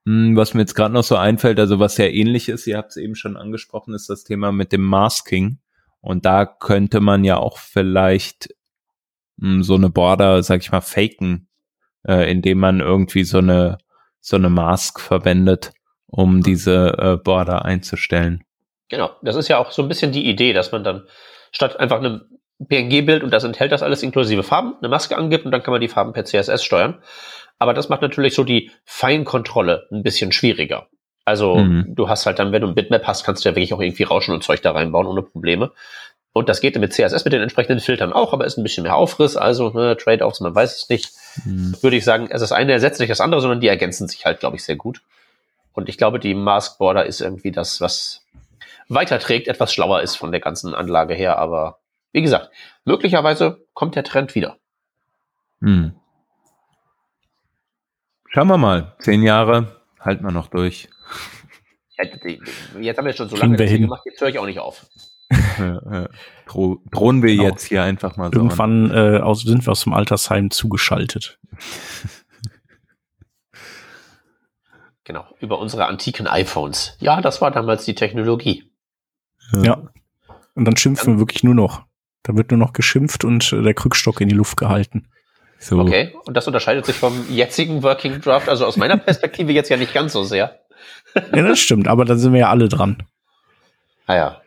Hm, was mir jetzt gerade noch so einfällt, also was sehr ähnlich ist, ihr habt es eben schon angesprochen, ist das Thema mit dem Masking. Und da könnte man ja auch vielleicht mh, hm, so eine Border, sag ich mal, faken, äh, indem man irgendwie so eine so eine Mask verwendet, um diese äh, Border einzustellen. Genau, das ist ja auch so ein bisschen die Idee, dass man dann statt einfach einem PNG-Bild und das enthält das alles inklusive Farben, eine Maske angibt und dann kann man die Farben per CSS steuern. Aber das macht natürlich so die Feinkontrolle ein bisschen schwieriger. Also mhm. du hast halt dann, wenn du ein Bitmap hast, kannst du ja wirklich auch irgendwie Rauschen und Zeug da reinbauen ohne Probleme. Und das geht mit CSS mit den entsprechenden Filtern auch, aber ist ein bisschen mehr Aufriss, also ne, Trade-offs, man weiß es nicht. Mhm. Würde ich sagen, es ist eine ersetzt nicht das andere, sondern die ergänzen sich halt, glaube ich, sehr gut. Und ich glaube, die Mask Border ist irgendwie das, was weiterträgt, etwas schlauer ist von der ganzen Anlage her. Aber wie gesagt, möglicherweise kommt der Trend wieder. Hm. Schauen wir mal. Zehn Jahre halten wir noch durch. Jetzt haben wir schon so lange gemacht, jetzt höre ich auch nicht auf. drohen wir genau. jetzt hier einfach mal so. Irgendwann äh, aus, sind wir aus dem Altersheim zugeschaltet. genau, über unsere antiken iPhones. Ja, das war damals die Technologie. Ja. Und dann schimpfen wir wirklich nur noch. Da wird nur noch geschimpft und äh, der Krückstock in die Luft gehalten. So. Okay, und das unterscheidet sich vom jetzigen Working Draft, also aus meiner Perspektive jetzt ja nicht ganz so sehr. ja, das stimmt, aber da sind wir ja alle dran. Ah ja.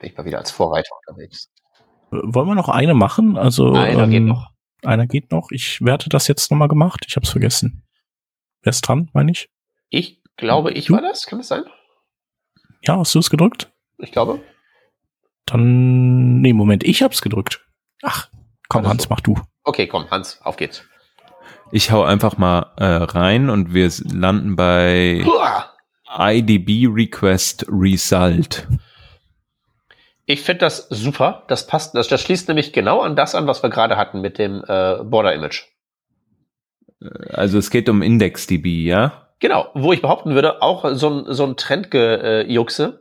Bin ich mal wieder als Vorreiter unterwegs. Wollen wir noch eine machen? Also einer ähm, geht noch. Einer geht noch. Ich werte das jetzt nochmal gemacht. Ich habe es vergessen. Wer ist dran, meine ich? Ich glaube, ich du? war das. Kann das sein? Ja, hast du es gedrückt? Ich glaube. Dann, nee, Moment, ich hab's gedrückt. Ach, komm, also, Hans, mach du. Okay, komm, Hans, auf geht's. Ich hau einfach mal äh, rein und wir landen bei Uah. IDB Request Result. Ich finde das super. Das passt, das, das schließt nämlich genau an das an, was wir gerade hatten mit dem äh, Border Image. Also es geht um IndexDB, ja? Genau, wo ich behaupten würde, auch so ein, so ein Trendgejuxe,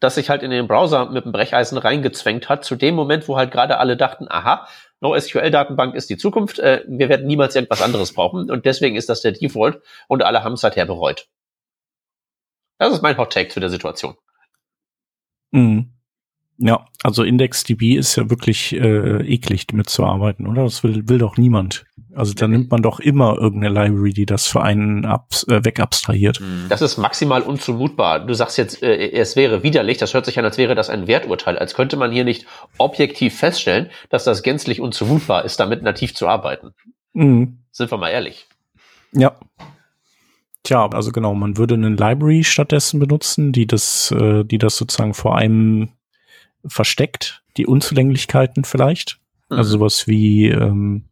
das sich halt in den Browser mit dem Brecheisen reingezwängt hat, zu dem Moment, wo halt gerade alle dachten, aha, NoSQL-Datenbank ist die Zukunft, äh, wir werden niemals irgendwas anderes brauchen und deswegen ist das der Default und alle haben es seither bereut. Das ist mein Hot Take zu der Situation. Mhm. Ja, also IndexDB ist ja wirklich äh, eklig mitzuarbeiten, oder? Das will, will doch niemand. Also da nimmt man doch immer irgendeine Library, die das für einen abs äh, wegabstrahiert. Mhm. Das ist maximal unzumutbar. Du sagst jetzt, äh, es wäre widerlich. Das hört sich an, als wäre das ein Werturteil. Als könnte man hier nicht objektiv feststellen, dass das gänzlich unzumutbar ist, damit nativ zu arbeiten. Mhm. Sind wir mal ehrlich. Ja. Tja, also genau, man würde eine Library stattdessen benutzen, die das, äh, die das sozusagen vor einem versteckt, die Unzulänglichkeiten vielleicht. Mhm. Also sowas wie, ähm,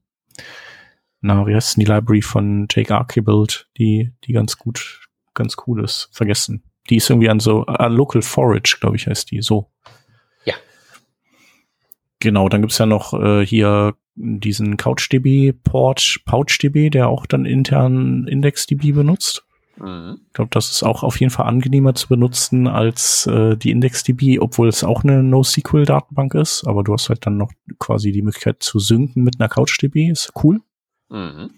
na, wie heißt denn die Library von Jake Archibald, die, die ganz gut, ganz cool ist. Vergessen. Die ist irgendwie an so, uh, Local Forage, glaube ich, heißt die, so. Ja. Genau, dann gibt's ja noch äh, hier diesen CouchDB-Port, PouchDB, der auch dann intern IndexDB benutzt. Mhm. Ich glaube, das ist auch auf jeden Fall angenehmer zu benutzen als äh, die IndexDB, obwohl es auch eine NoSQL-Datenbank ist. Aber du hast halt dann noch quasi die Möglichkeit zu synken mit einer CouchDB. Ist cool. Mhm.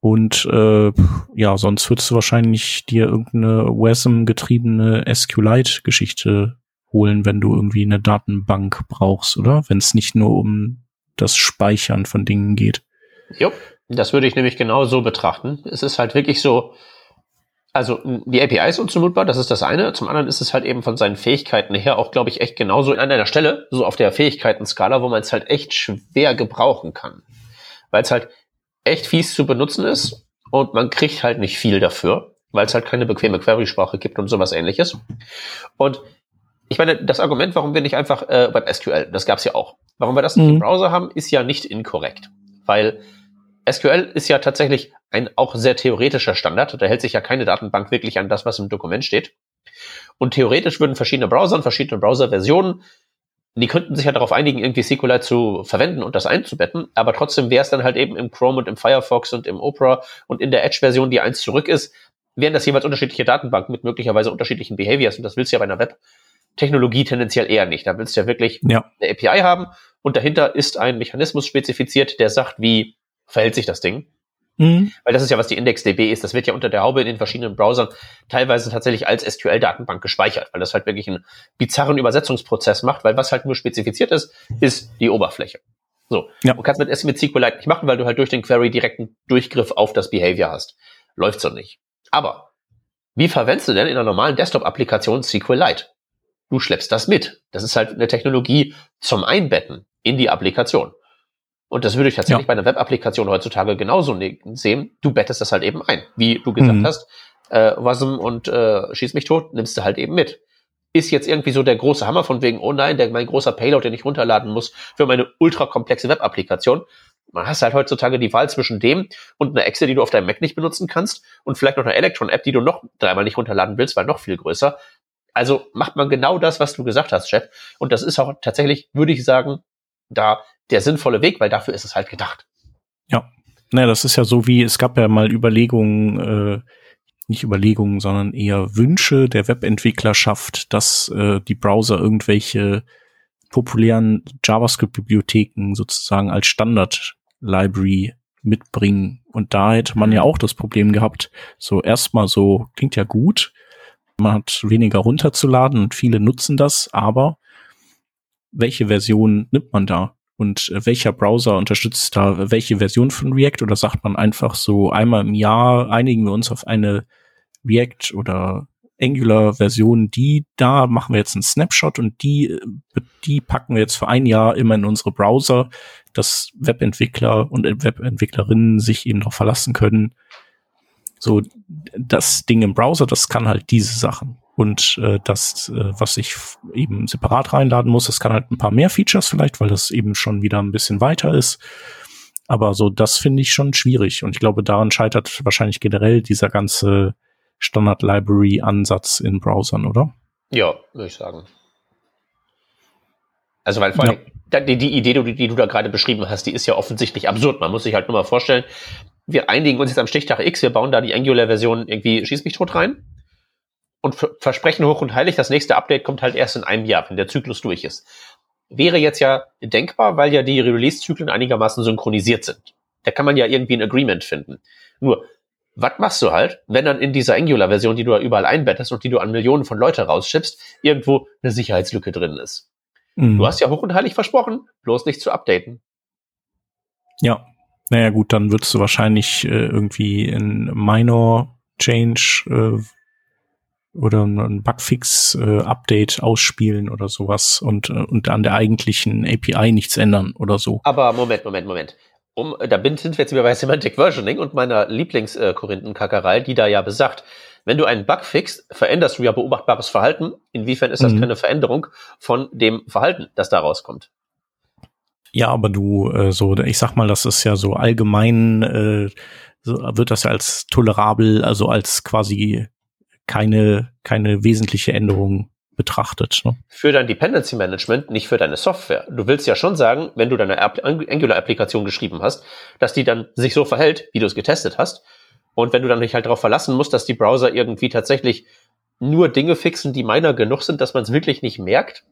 Und äh, ja, sonst würdest du wahrscheinlich dir irgendeine WASM-getriebene SQLite-Geschichte holen, wenn du irgendwie eine Datenbank brauchst, oder? Wenn es nicht nur um das Speichern von Dingen geht. Jo, das würde ich nämlich genau so betrachten. Es ist halt wirklich so, also die API ist unzumutbar, das ist das eine. Zum anderen ist es halt eben von seinen Fähigkeiten her auch, glaube ich, echt genauso an einer Stelle, so auf der Fähigkeiten-Skala, wo man es halt echt schwer gebrauchen kann. Weil es halt echt fies zu benutzen ist und man kriegt halt nicht viel dafür, weil es halt keine bequeme Query-Sprache gibt und sowas ähnliches. Und ich meine, das Argument, warum wir nicht einfach äh, WebSQL, das gab es ja auch, warum wir das nicht mhm. im Browser haben, ist ja nicht inkorrekt. Weil SQL ist ja tatsächlich ein auch sehr theoretischer Standard. Da hält sich ja keine Datenbank wirklich an das, was im Dokument steht. Und theoretisch würden verschiedene Browser und verschiedene Browser-Versionen, die könnten sich ja darauf einigen, irgendwie SQLite zu verwenden und das einzubetten, aber trotzdem wäre es dann halt eben im Chrome und im Firefox und im Opera und in der Edge-Version, die eins zurück ist, wären das jeweils unterschiedliche Datenbanken mit möglicherweise unterschiedlichen Behaviors und das willst du ja bei einer Web Technologie tendenziell eher nicht. Da willst du ja wirklich ja. eine API haben und dahinter ist ein Mechanismus spezifiziert, der sagt, wie verhält sich das Ding. Mhm. Weil das ist ja, was die IndexDB ist. Das wird ja unter der Haube in den verschiedenen Browsern teilweise tatsächlich als SQL-Datenbank gespeichert, weil das halt wirklich einen bizarren Übersetzungsprozess macht, weil was halt nur spezifiziert ist, ist die Oberfläche. So. Ja. Du kannst mit, mit SQLite nicht machen, weil du halt durch den Query direkten Durchgriff auf das Behavior hast. Läuft so nicht. Aber wie verwendest du denn in einer normalen Desktop-Applikation SQLite? du schleppst das mit. Das ist halt eine Technologie zum Einbetten in die Applikation. Und das würde ich tatsächlich ja. bei einer Web-Applikation heutzutage genauso ne-, sehen. Du bettest das halt eben ein. Wie du gesagt mhm. hast, äh, Wasm und äh, Schieß mich tot, nimmst du halt eben mit. Ist jetzt irgendwie so der große Hammer von wegen, oh nein, der, mein großer Payload, den ich runterladen muss für meine ultrakomplexe Web-Applikation. Man hast halt heutzutage die Wahl zwischen dem und einer Excel, die du auf deinem Mac nicht benutzen kannst und vielleicht noch einer Electron-App, die du noch dreimal nicht runterladen willst, weil noch viel größer. Also macht man genau das, was du gesagt hast, Chef. Und das ist auch tatsächlich, würde ich sagen, da der sinnvolle Weg, weil dafür ist es halt gedacht. Ja. Naja, das ist ja so wie, es gab ja mal Überlegungen, äh, nicht Überlegungen, sondern eher Wünsche der Webentwicklerschaft, dass äh, die Browser irgendwelche populären JavaScript-Bibliotheken sozusagen als Standard-Library mitbringen. Und da hätte man ja auch das Problem gehabt, so erstmal so, klingt ja gut, man hat weniger runterzuladen und viele nutzen das, aber welche Version nimmt man da? Und äh, welcher Browser unterstützt da welche Version von React? Oder sagt man einfach so einmal im Jahr einigen wir uns auf eine React oder Angular-Version, die da machen wir jetzt einen Snapshot und die, äh, die packen wir jetzt für ein Jahr immer in unsere Browser, dass Webentwickler und Webentwicklerinnen sich eben darauf verlassen können, so, das Ding im Browser, das kann halt diese Sachen. Und äh, das, äh, was ich eben separat reinladen muss, das kann halt ein paar mehr Features vielleicht, weil das eben schon wieder ein bisschen weiter ist. Aber so, das finde ich schon schwierig. Und ich glaube, daran scheitert wahrscheinlich generell dieser ganze Standard-Library-Ansatz in Browsern, oder? Ja, würde ich sagen. Also, weil vor allem, ja. die, die Idee, die, die du da gerade beschrieben hast, die ist ja offensichtlich absurd. Man muss sich halt nur mal vorstellen, wir einigen uns jetzt am Stichtag X, wir bauen da die Angular-Version irgendwie Schieß mich tot rein und versprechen hoch und heilig, das nächste Update kommt halt erst in einem Jahr, wenn der Zyklus durch ist. Wäre jetzt ja denkbar, weil ja die Release-Zyklen einigermaßen synchronisiert sind. Da kann man ja irgendwie ein Agreement finden. Nur, was machst du halt, wenn dann in dieser Angular-Version, die du da überall einbettest und die du an Millionen von Leute rausschippst, irgendwo eine Sicherheitslücke drin ist? Mhm. Du hast ja hoch und heilig versprochen, bloß nicht zu updaten. Ja, naja gut, dann würdest du wahrscheinlich äh, irgendwie ein Minor Change äh, oder ein Bugfix-Update äh, ausspielen oder sowas und, äh, und an der eigentlichen API nichts ändern oder so. Aber Moment, Moment, Moment. Um, da bin, sind wir jetzt wieder bei Semantic Versioning und meiner Lieblings-Korinthenkackerei, die da ja besagt, wenn du einen Bug fixst, veränderst du ja beobachtbares Verhalten. Inwiefern ist das mhm. keine Veränderung von dem Verhalten, das da rauskommt? Ja, aber du, äh, so, ich sag mal, das ist ja so allgemein, äh, so wird das ja als tolerabel, also als quasi keine, keine wesentliche Änderung betrachtet. Ne? Für dein Dependency Management, nicht für deine Software. Du willst ja schon sagen, wenn du deine Angular-Applikation geschrieben hast, dass die dann sich so verhält, wie du es getestet hast. Und wenn du dann nicht halt darauf verlassen musst, dass die Browser irgendwie tatsächlich nur Dinge fixen, die meiner genug sind, dass man es wirklich nicht merkt.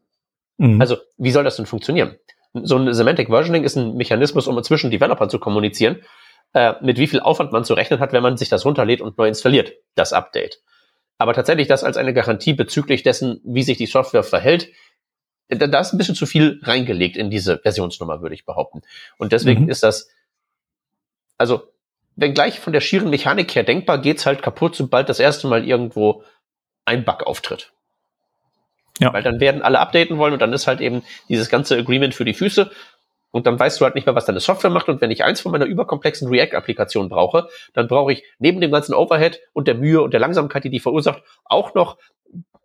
Mhm. Also, wie soll das denn funktionieren? So ein Semantic Versioning ist ein Mechanismus, um zwischen Developern zu kommunizieren, äh, mit wie viel Aufwand man zu rechnen hat, wenn man sich das runterlädt und neu installiert, das Update. Aber tatsächlich das als eine Garantie bezüglich dessen, wie sich die Software verhält, da, da ist ein bisschen zu viel reingelegt in diese Versionsnummer, würde ich behaupten. Und deswegen mhm. ist das, also, wenn gleich von der schieren Mechanik her denkbar, geht's halt kaputt, sobald das erste Mal irgendwo ein Bug auftritt. Ja. Weil dann werden alle updaten wollen und dann ist halt eben dieses ganze Agreement für die Füße und dann weißt du halt nicht mehr, was deine Software macht. Und wenn ich eins von meiner überkomplexen React-Applikation brauche, dann brauche ich neben dem ganzen Overhead und der Mühe und der Langsamkeit, die die verursacht, auch noch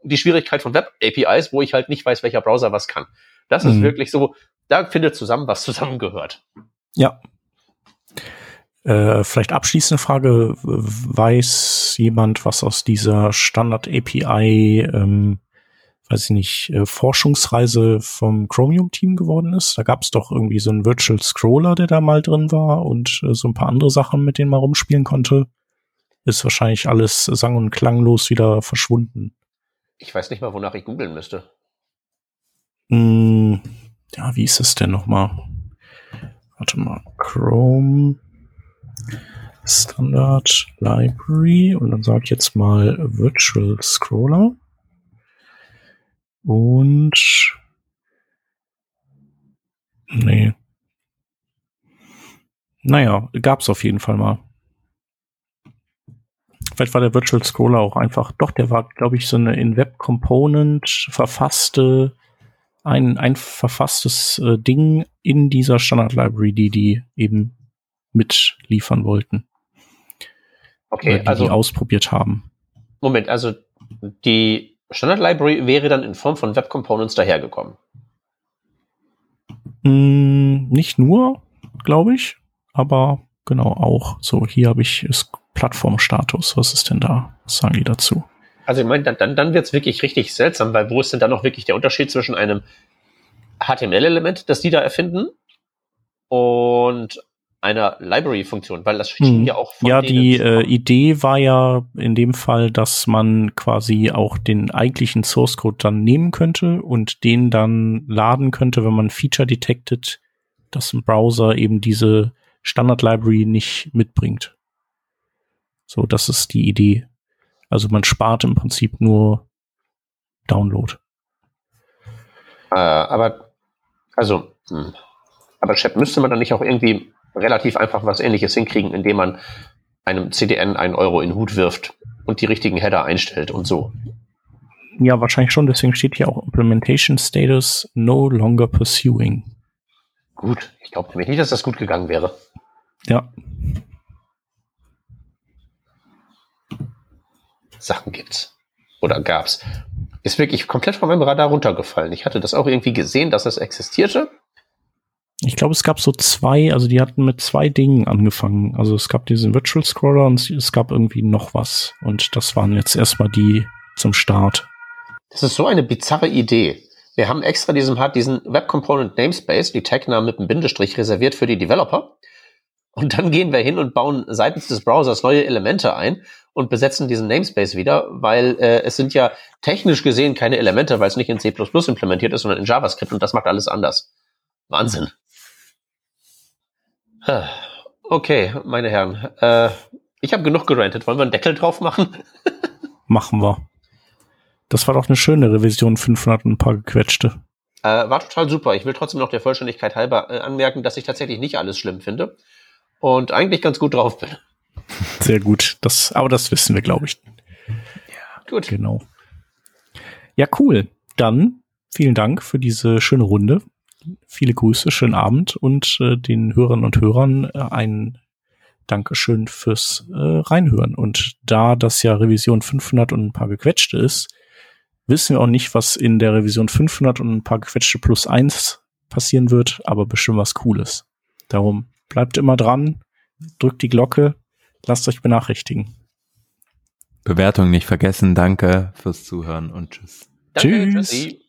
die Schwierigkeit von Web-APIs, wo ich halt nicht weiß, welcher Browser was kann. Das mhm. ist wirklich so, da findet zusammen, was zusammengehört. Ja. Äh, vielleicht abschließende Frage, weiß jemand, was aus dieser Standard-API ähm, weiß ich nicht, äh, Forschungsreise vom Chromium-Team geworden ist. Da gab es doch irgendwie so einen Virtual Scroller, der da mal drin war und äh, so ein paar andere Sachen, mit denen man rumspielen konnte. Ist wahrscheinlich alles sang- und klanglos wieder verschwunden. Ich weiß nicht mal, wonach ich googeln müsste. Mm, ja, wie ist es denn nochmal? Warte mal, Chrome Standard Library und dann sage ich jetzt mal Virtual Scroller. Und nee. Naja, gab's auf jeden Fall mal. Vielleicht war der Virtual Scroller auch einfach, doch, der war, glaube ich, so eine in Web Component verfasste, ein, ein verfasstes äh, Ding in dieser Standard Library, die die eben mitliefern wollten. Okay, die also die ausprobiert haben. Moment, also die Standard Library wäre dann in Form von Web Components dahergekommen. Mm, nicht nur, glaube ich, aber genau auch. So, hier habe ich Plattformstatus. Was ist denn da? Was sagen die dazu? Also ich meine, dann, dann, dann wird es wirklich richtig seltsam, weil wo ist denn dann noch wirklich der Unterschied zwischen einem HTML-Element, das die da erfinden, und einer Library-Funktion, weil das schien hm. ja auch von Ja, die äh, Idee war ja in dem Fall, dass man quasi auch den eigentlichen Source Code dann nehmen könnte und den dann laden könnte, wenn man Feature detected, dass ein Browser eben diese Standard Library nicht mitbringt. So, das ist die Idee. Also man spart im Prinzip nur Download. Äh, aber also, hm. aber Chef müsste man dann nicht auch irgendwie relativ einfach was ähnliches hinkriegen, indem man einem CDN einen Euro in den Hut wirft und die richtigen Header einstellt und so. Ja, wahrscheinlich schon. Deswegen steht hier auch Implementation Status no longer pursuing. Gut. Ich glaube nämlich nicht, dass das gut gegangen wäre. Ja. Sachen gibt's. Oder gab's. Ist wirklich komplett von meinem Radar runtergefallen. Ich hatte das auch irgendwie gesehen, dass es existierte. Ich glaube, es gab so zwei, also die hatten mit zwei Dingen angefangen. Also es gab diesen Virtual Scroller und es gab irgendwie noch was. Und das waren jetzt erstmal die zum Start. Das ist so eine bizarre Idee. Wir haben extra diesen, hat diesen Web Component Namespace, die Tagnamen mit einem Bindestrich reserviert für die Developer. Und dann gehen wir hin und bauen seitens des Browsers neue Elemente ein und besetzen diesen Namespace wieder, weil äh, es sind ja technisch gesehen keine Elemente, weil es nicht in C++ implementiert ist, sondern in JavaScript und das macht alles anders. Wahnsinn. Okay, meine Herren. Äh, ich habe genug gerantet. Wollen wir einen Deckel drauf machen? machen wir. Das war doch eine schöne Revision 500 und ein paar gequetschte. Äh, war total super. Ich will trotzdem noch der Vollständigkeit halber äh, anmerken, dass ich tatsächlich nicht alles schlimm finde und eigentlich ganz gut drauf bin. Sehr gut. Das, aber das wissen wir, glaube ich. Ja, gut. Genau. Ja, cool. Dann vielen Dank für diese schöne Runde viele Grüße, schönen Abend und äh, den Hörern und Hörern äh, ein Dankeschön fürs äh, Reinhören. Und da das ja Revision 500 und ein paar gequetschte ist, wissen wir auch nicht, was in der Revision 500 und ein paar gequetschte plus eins passieren wird, aber bestimmt was Cooles. Darum bleibt immer dran, drückt die Glocke, lasst euch benachrichtigen. Bewertung nicht vergessen, danke fürs Zuhören und tschüss. Danke, Tschüss. tschüssi.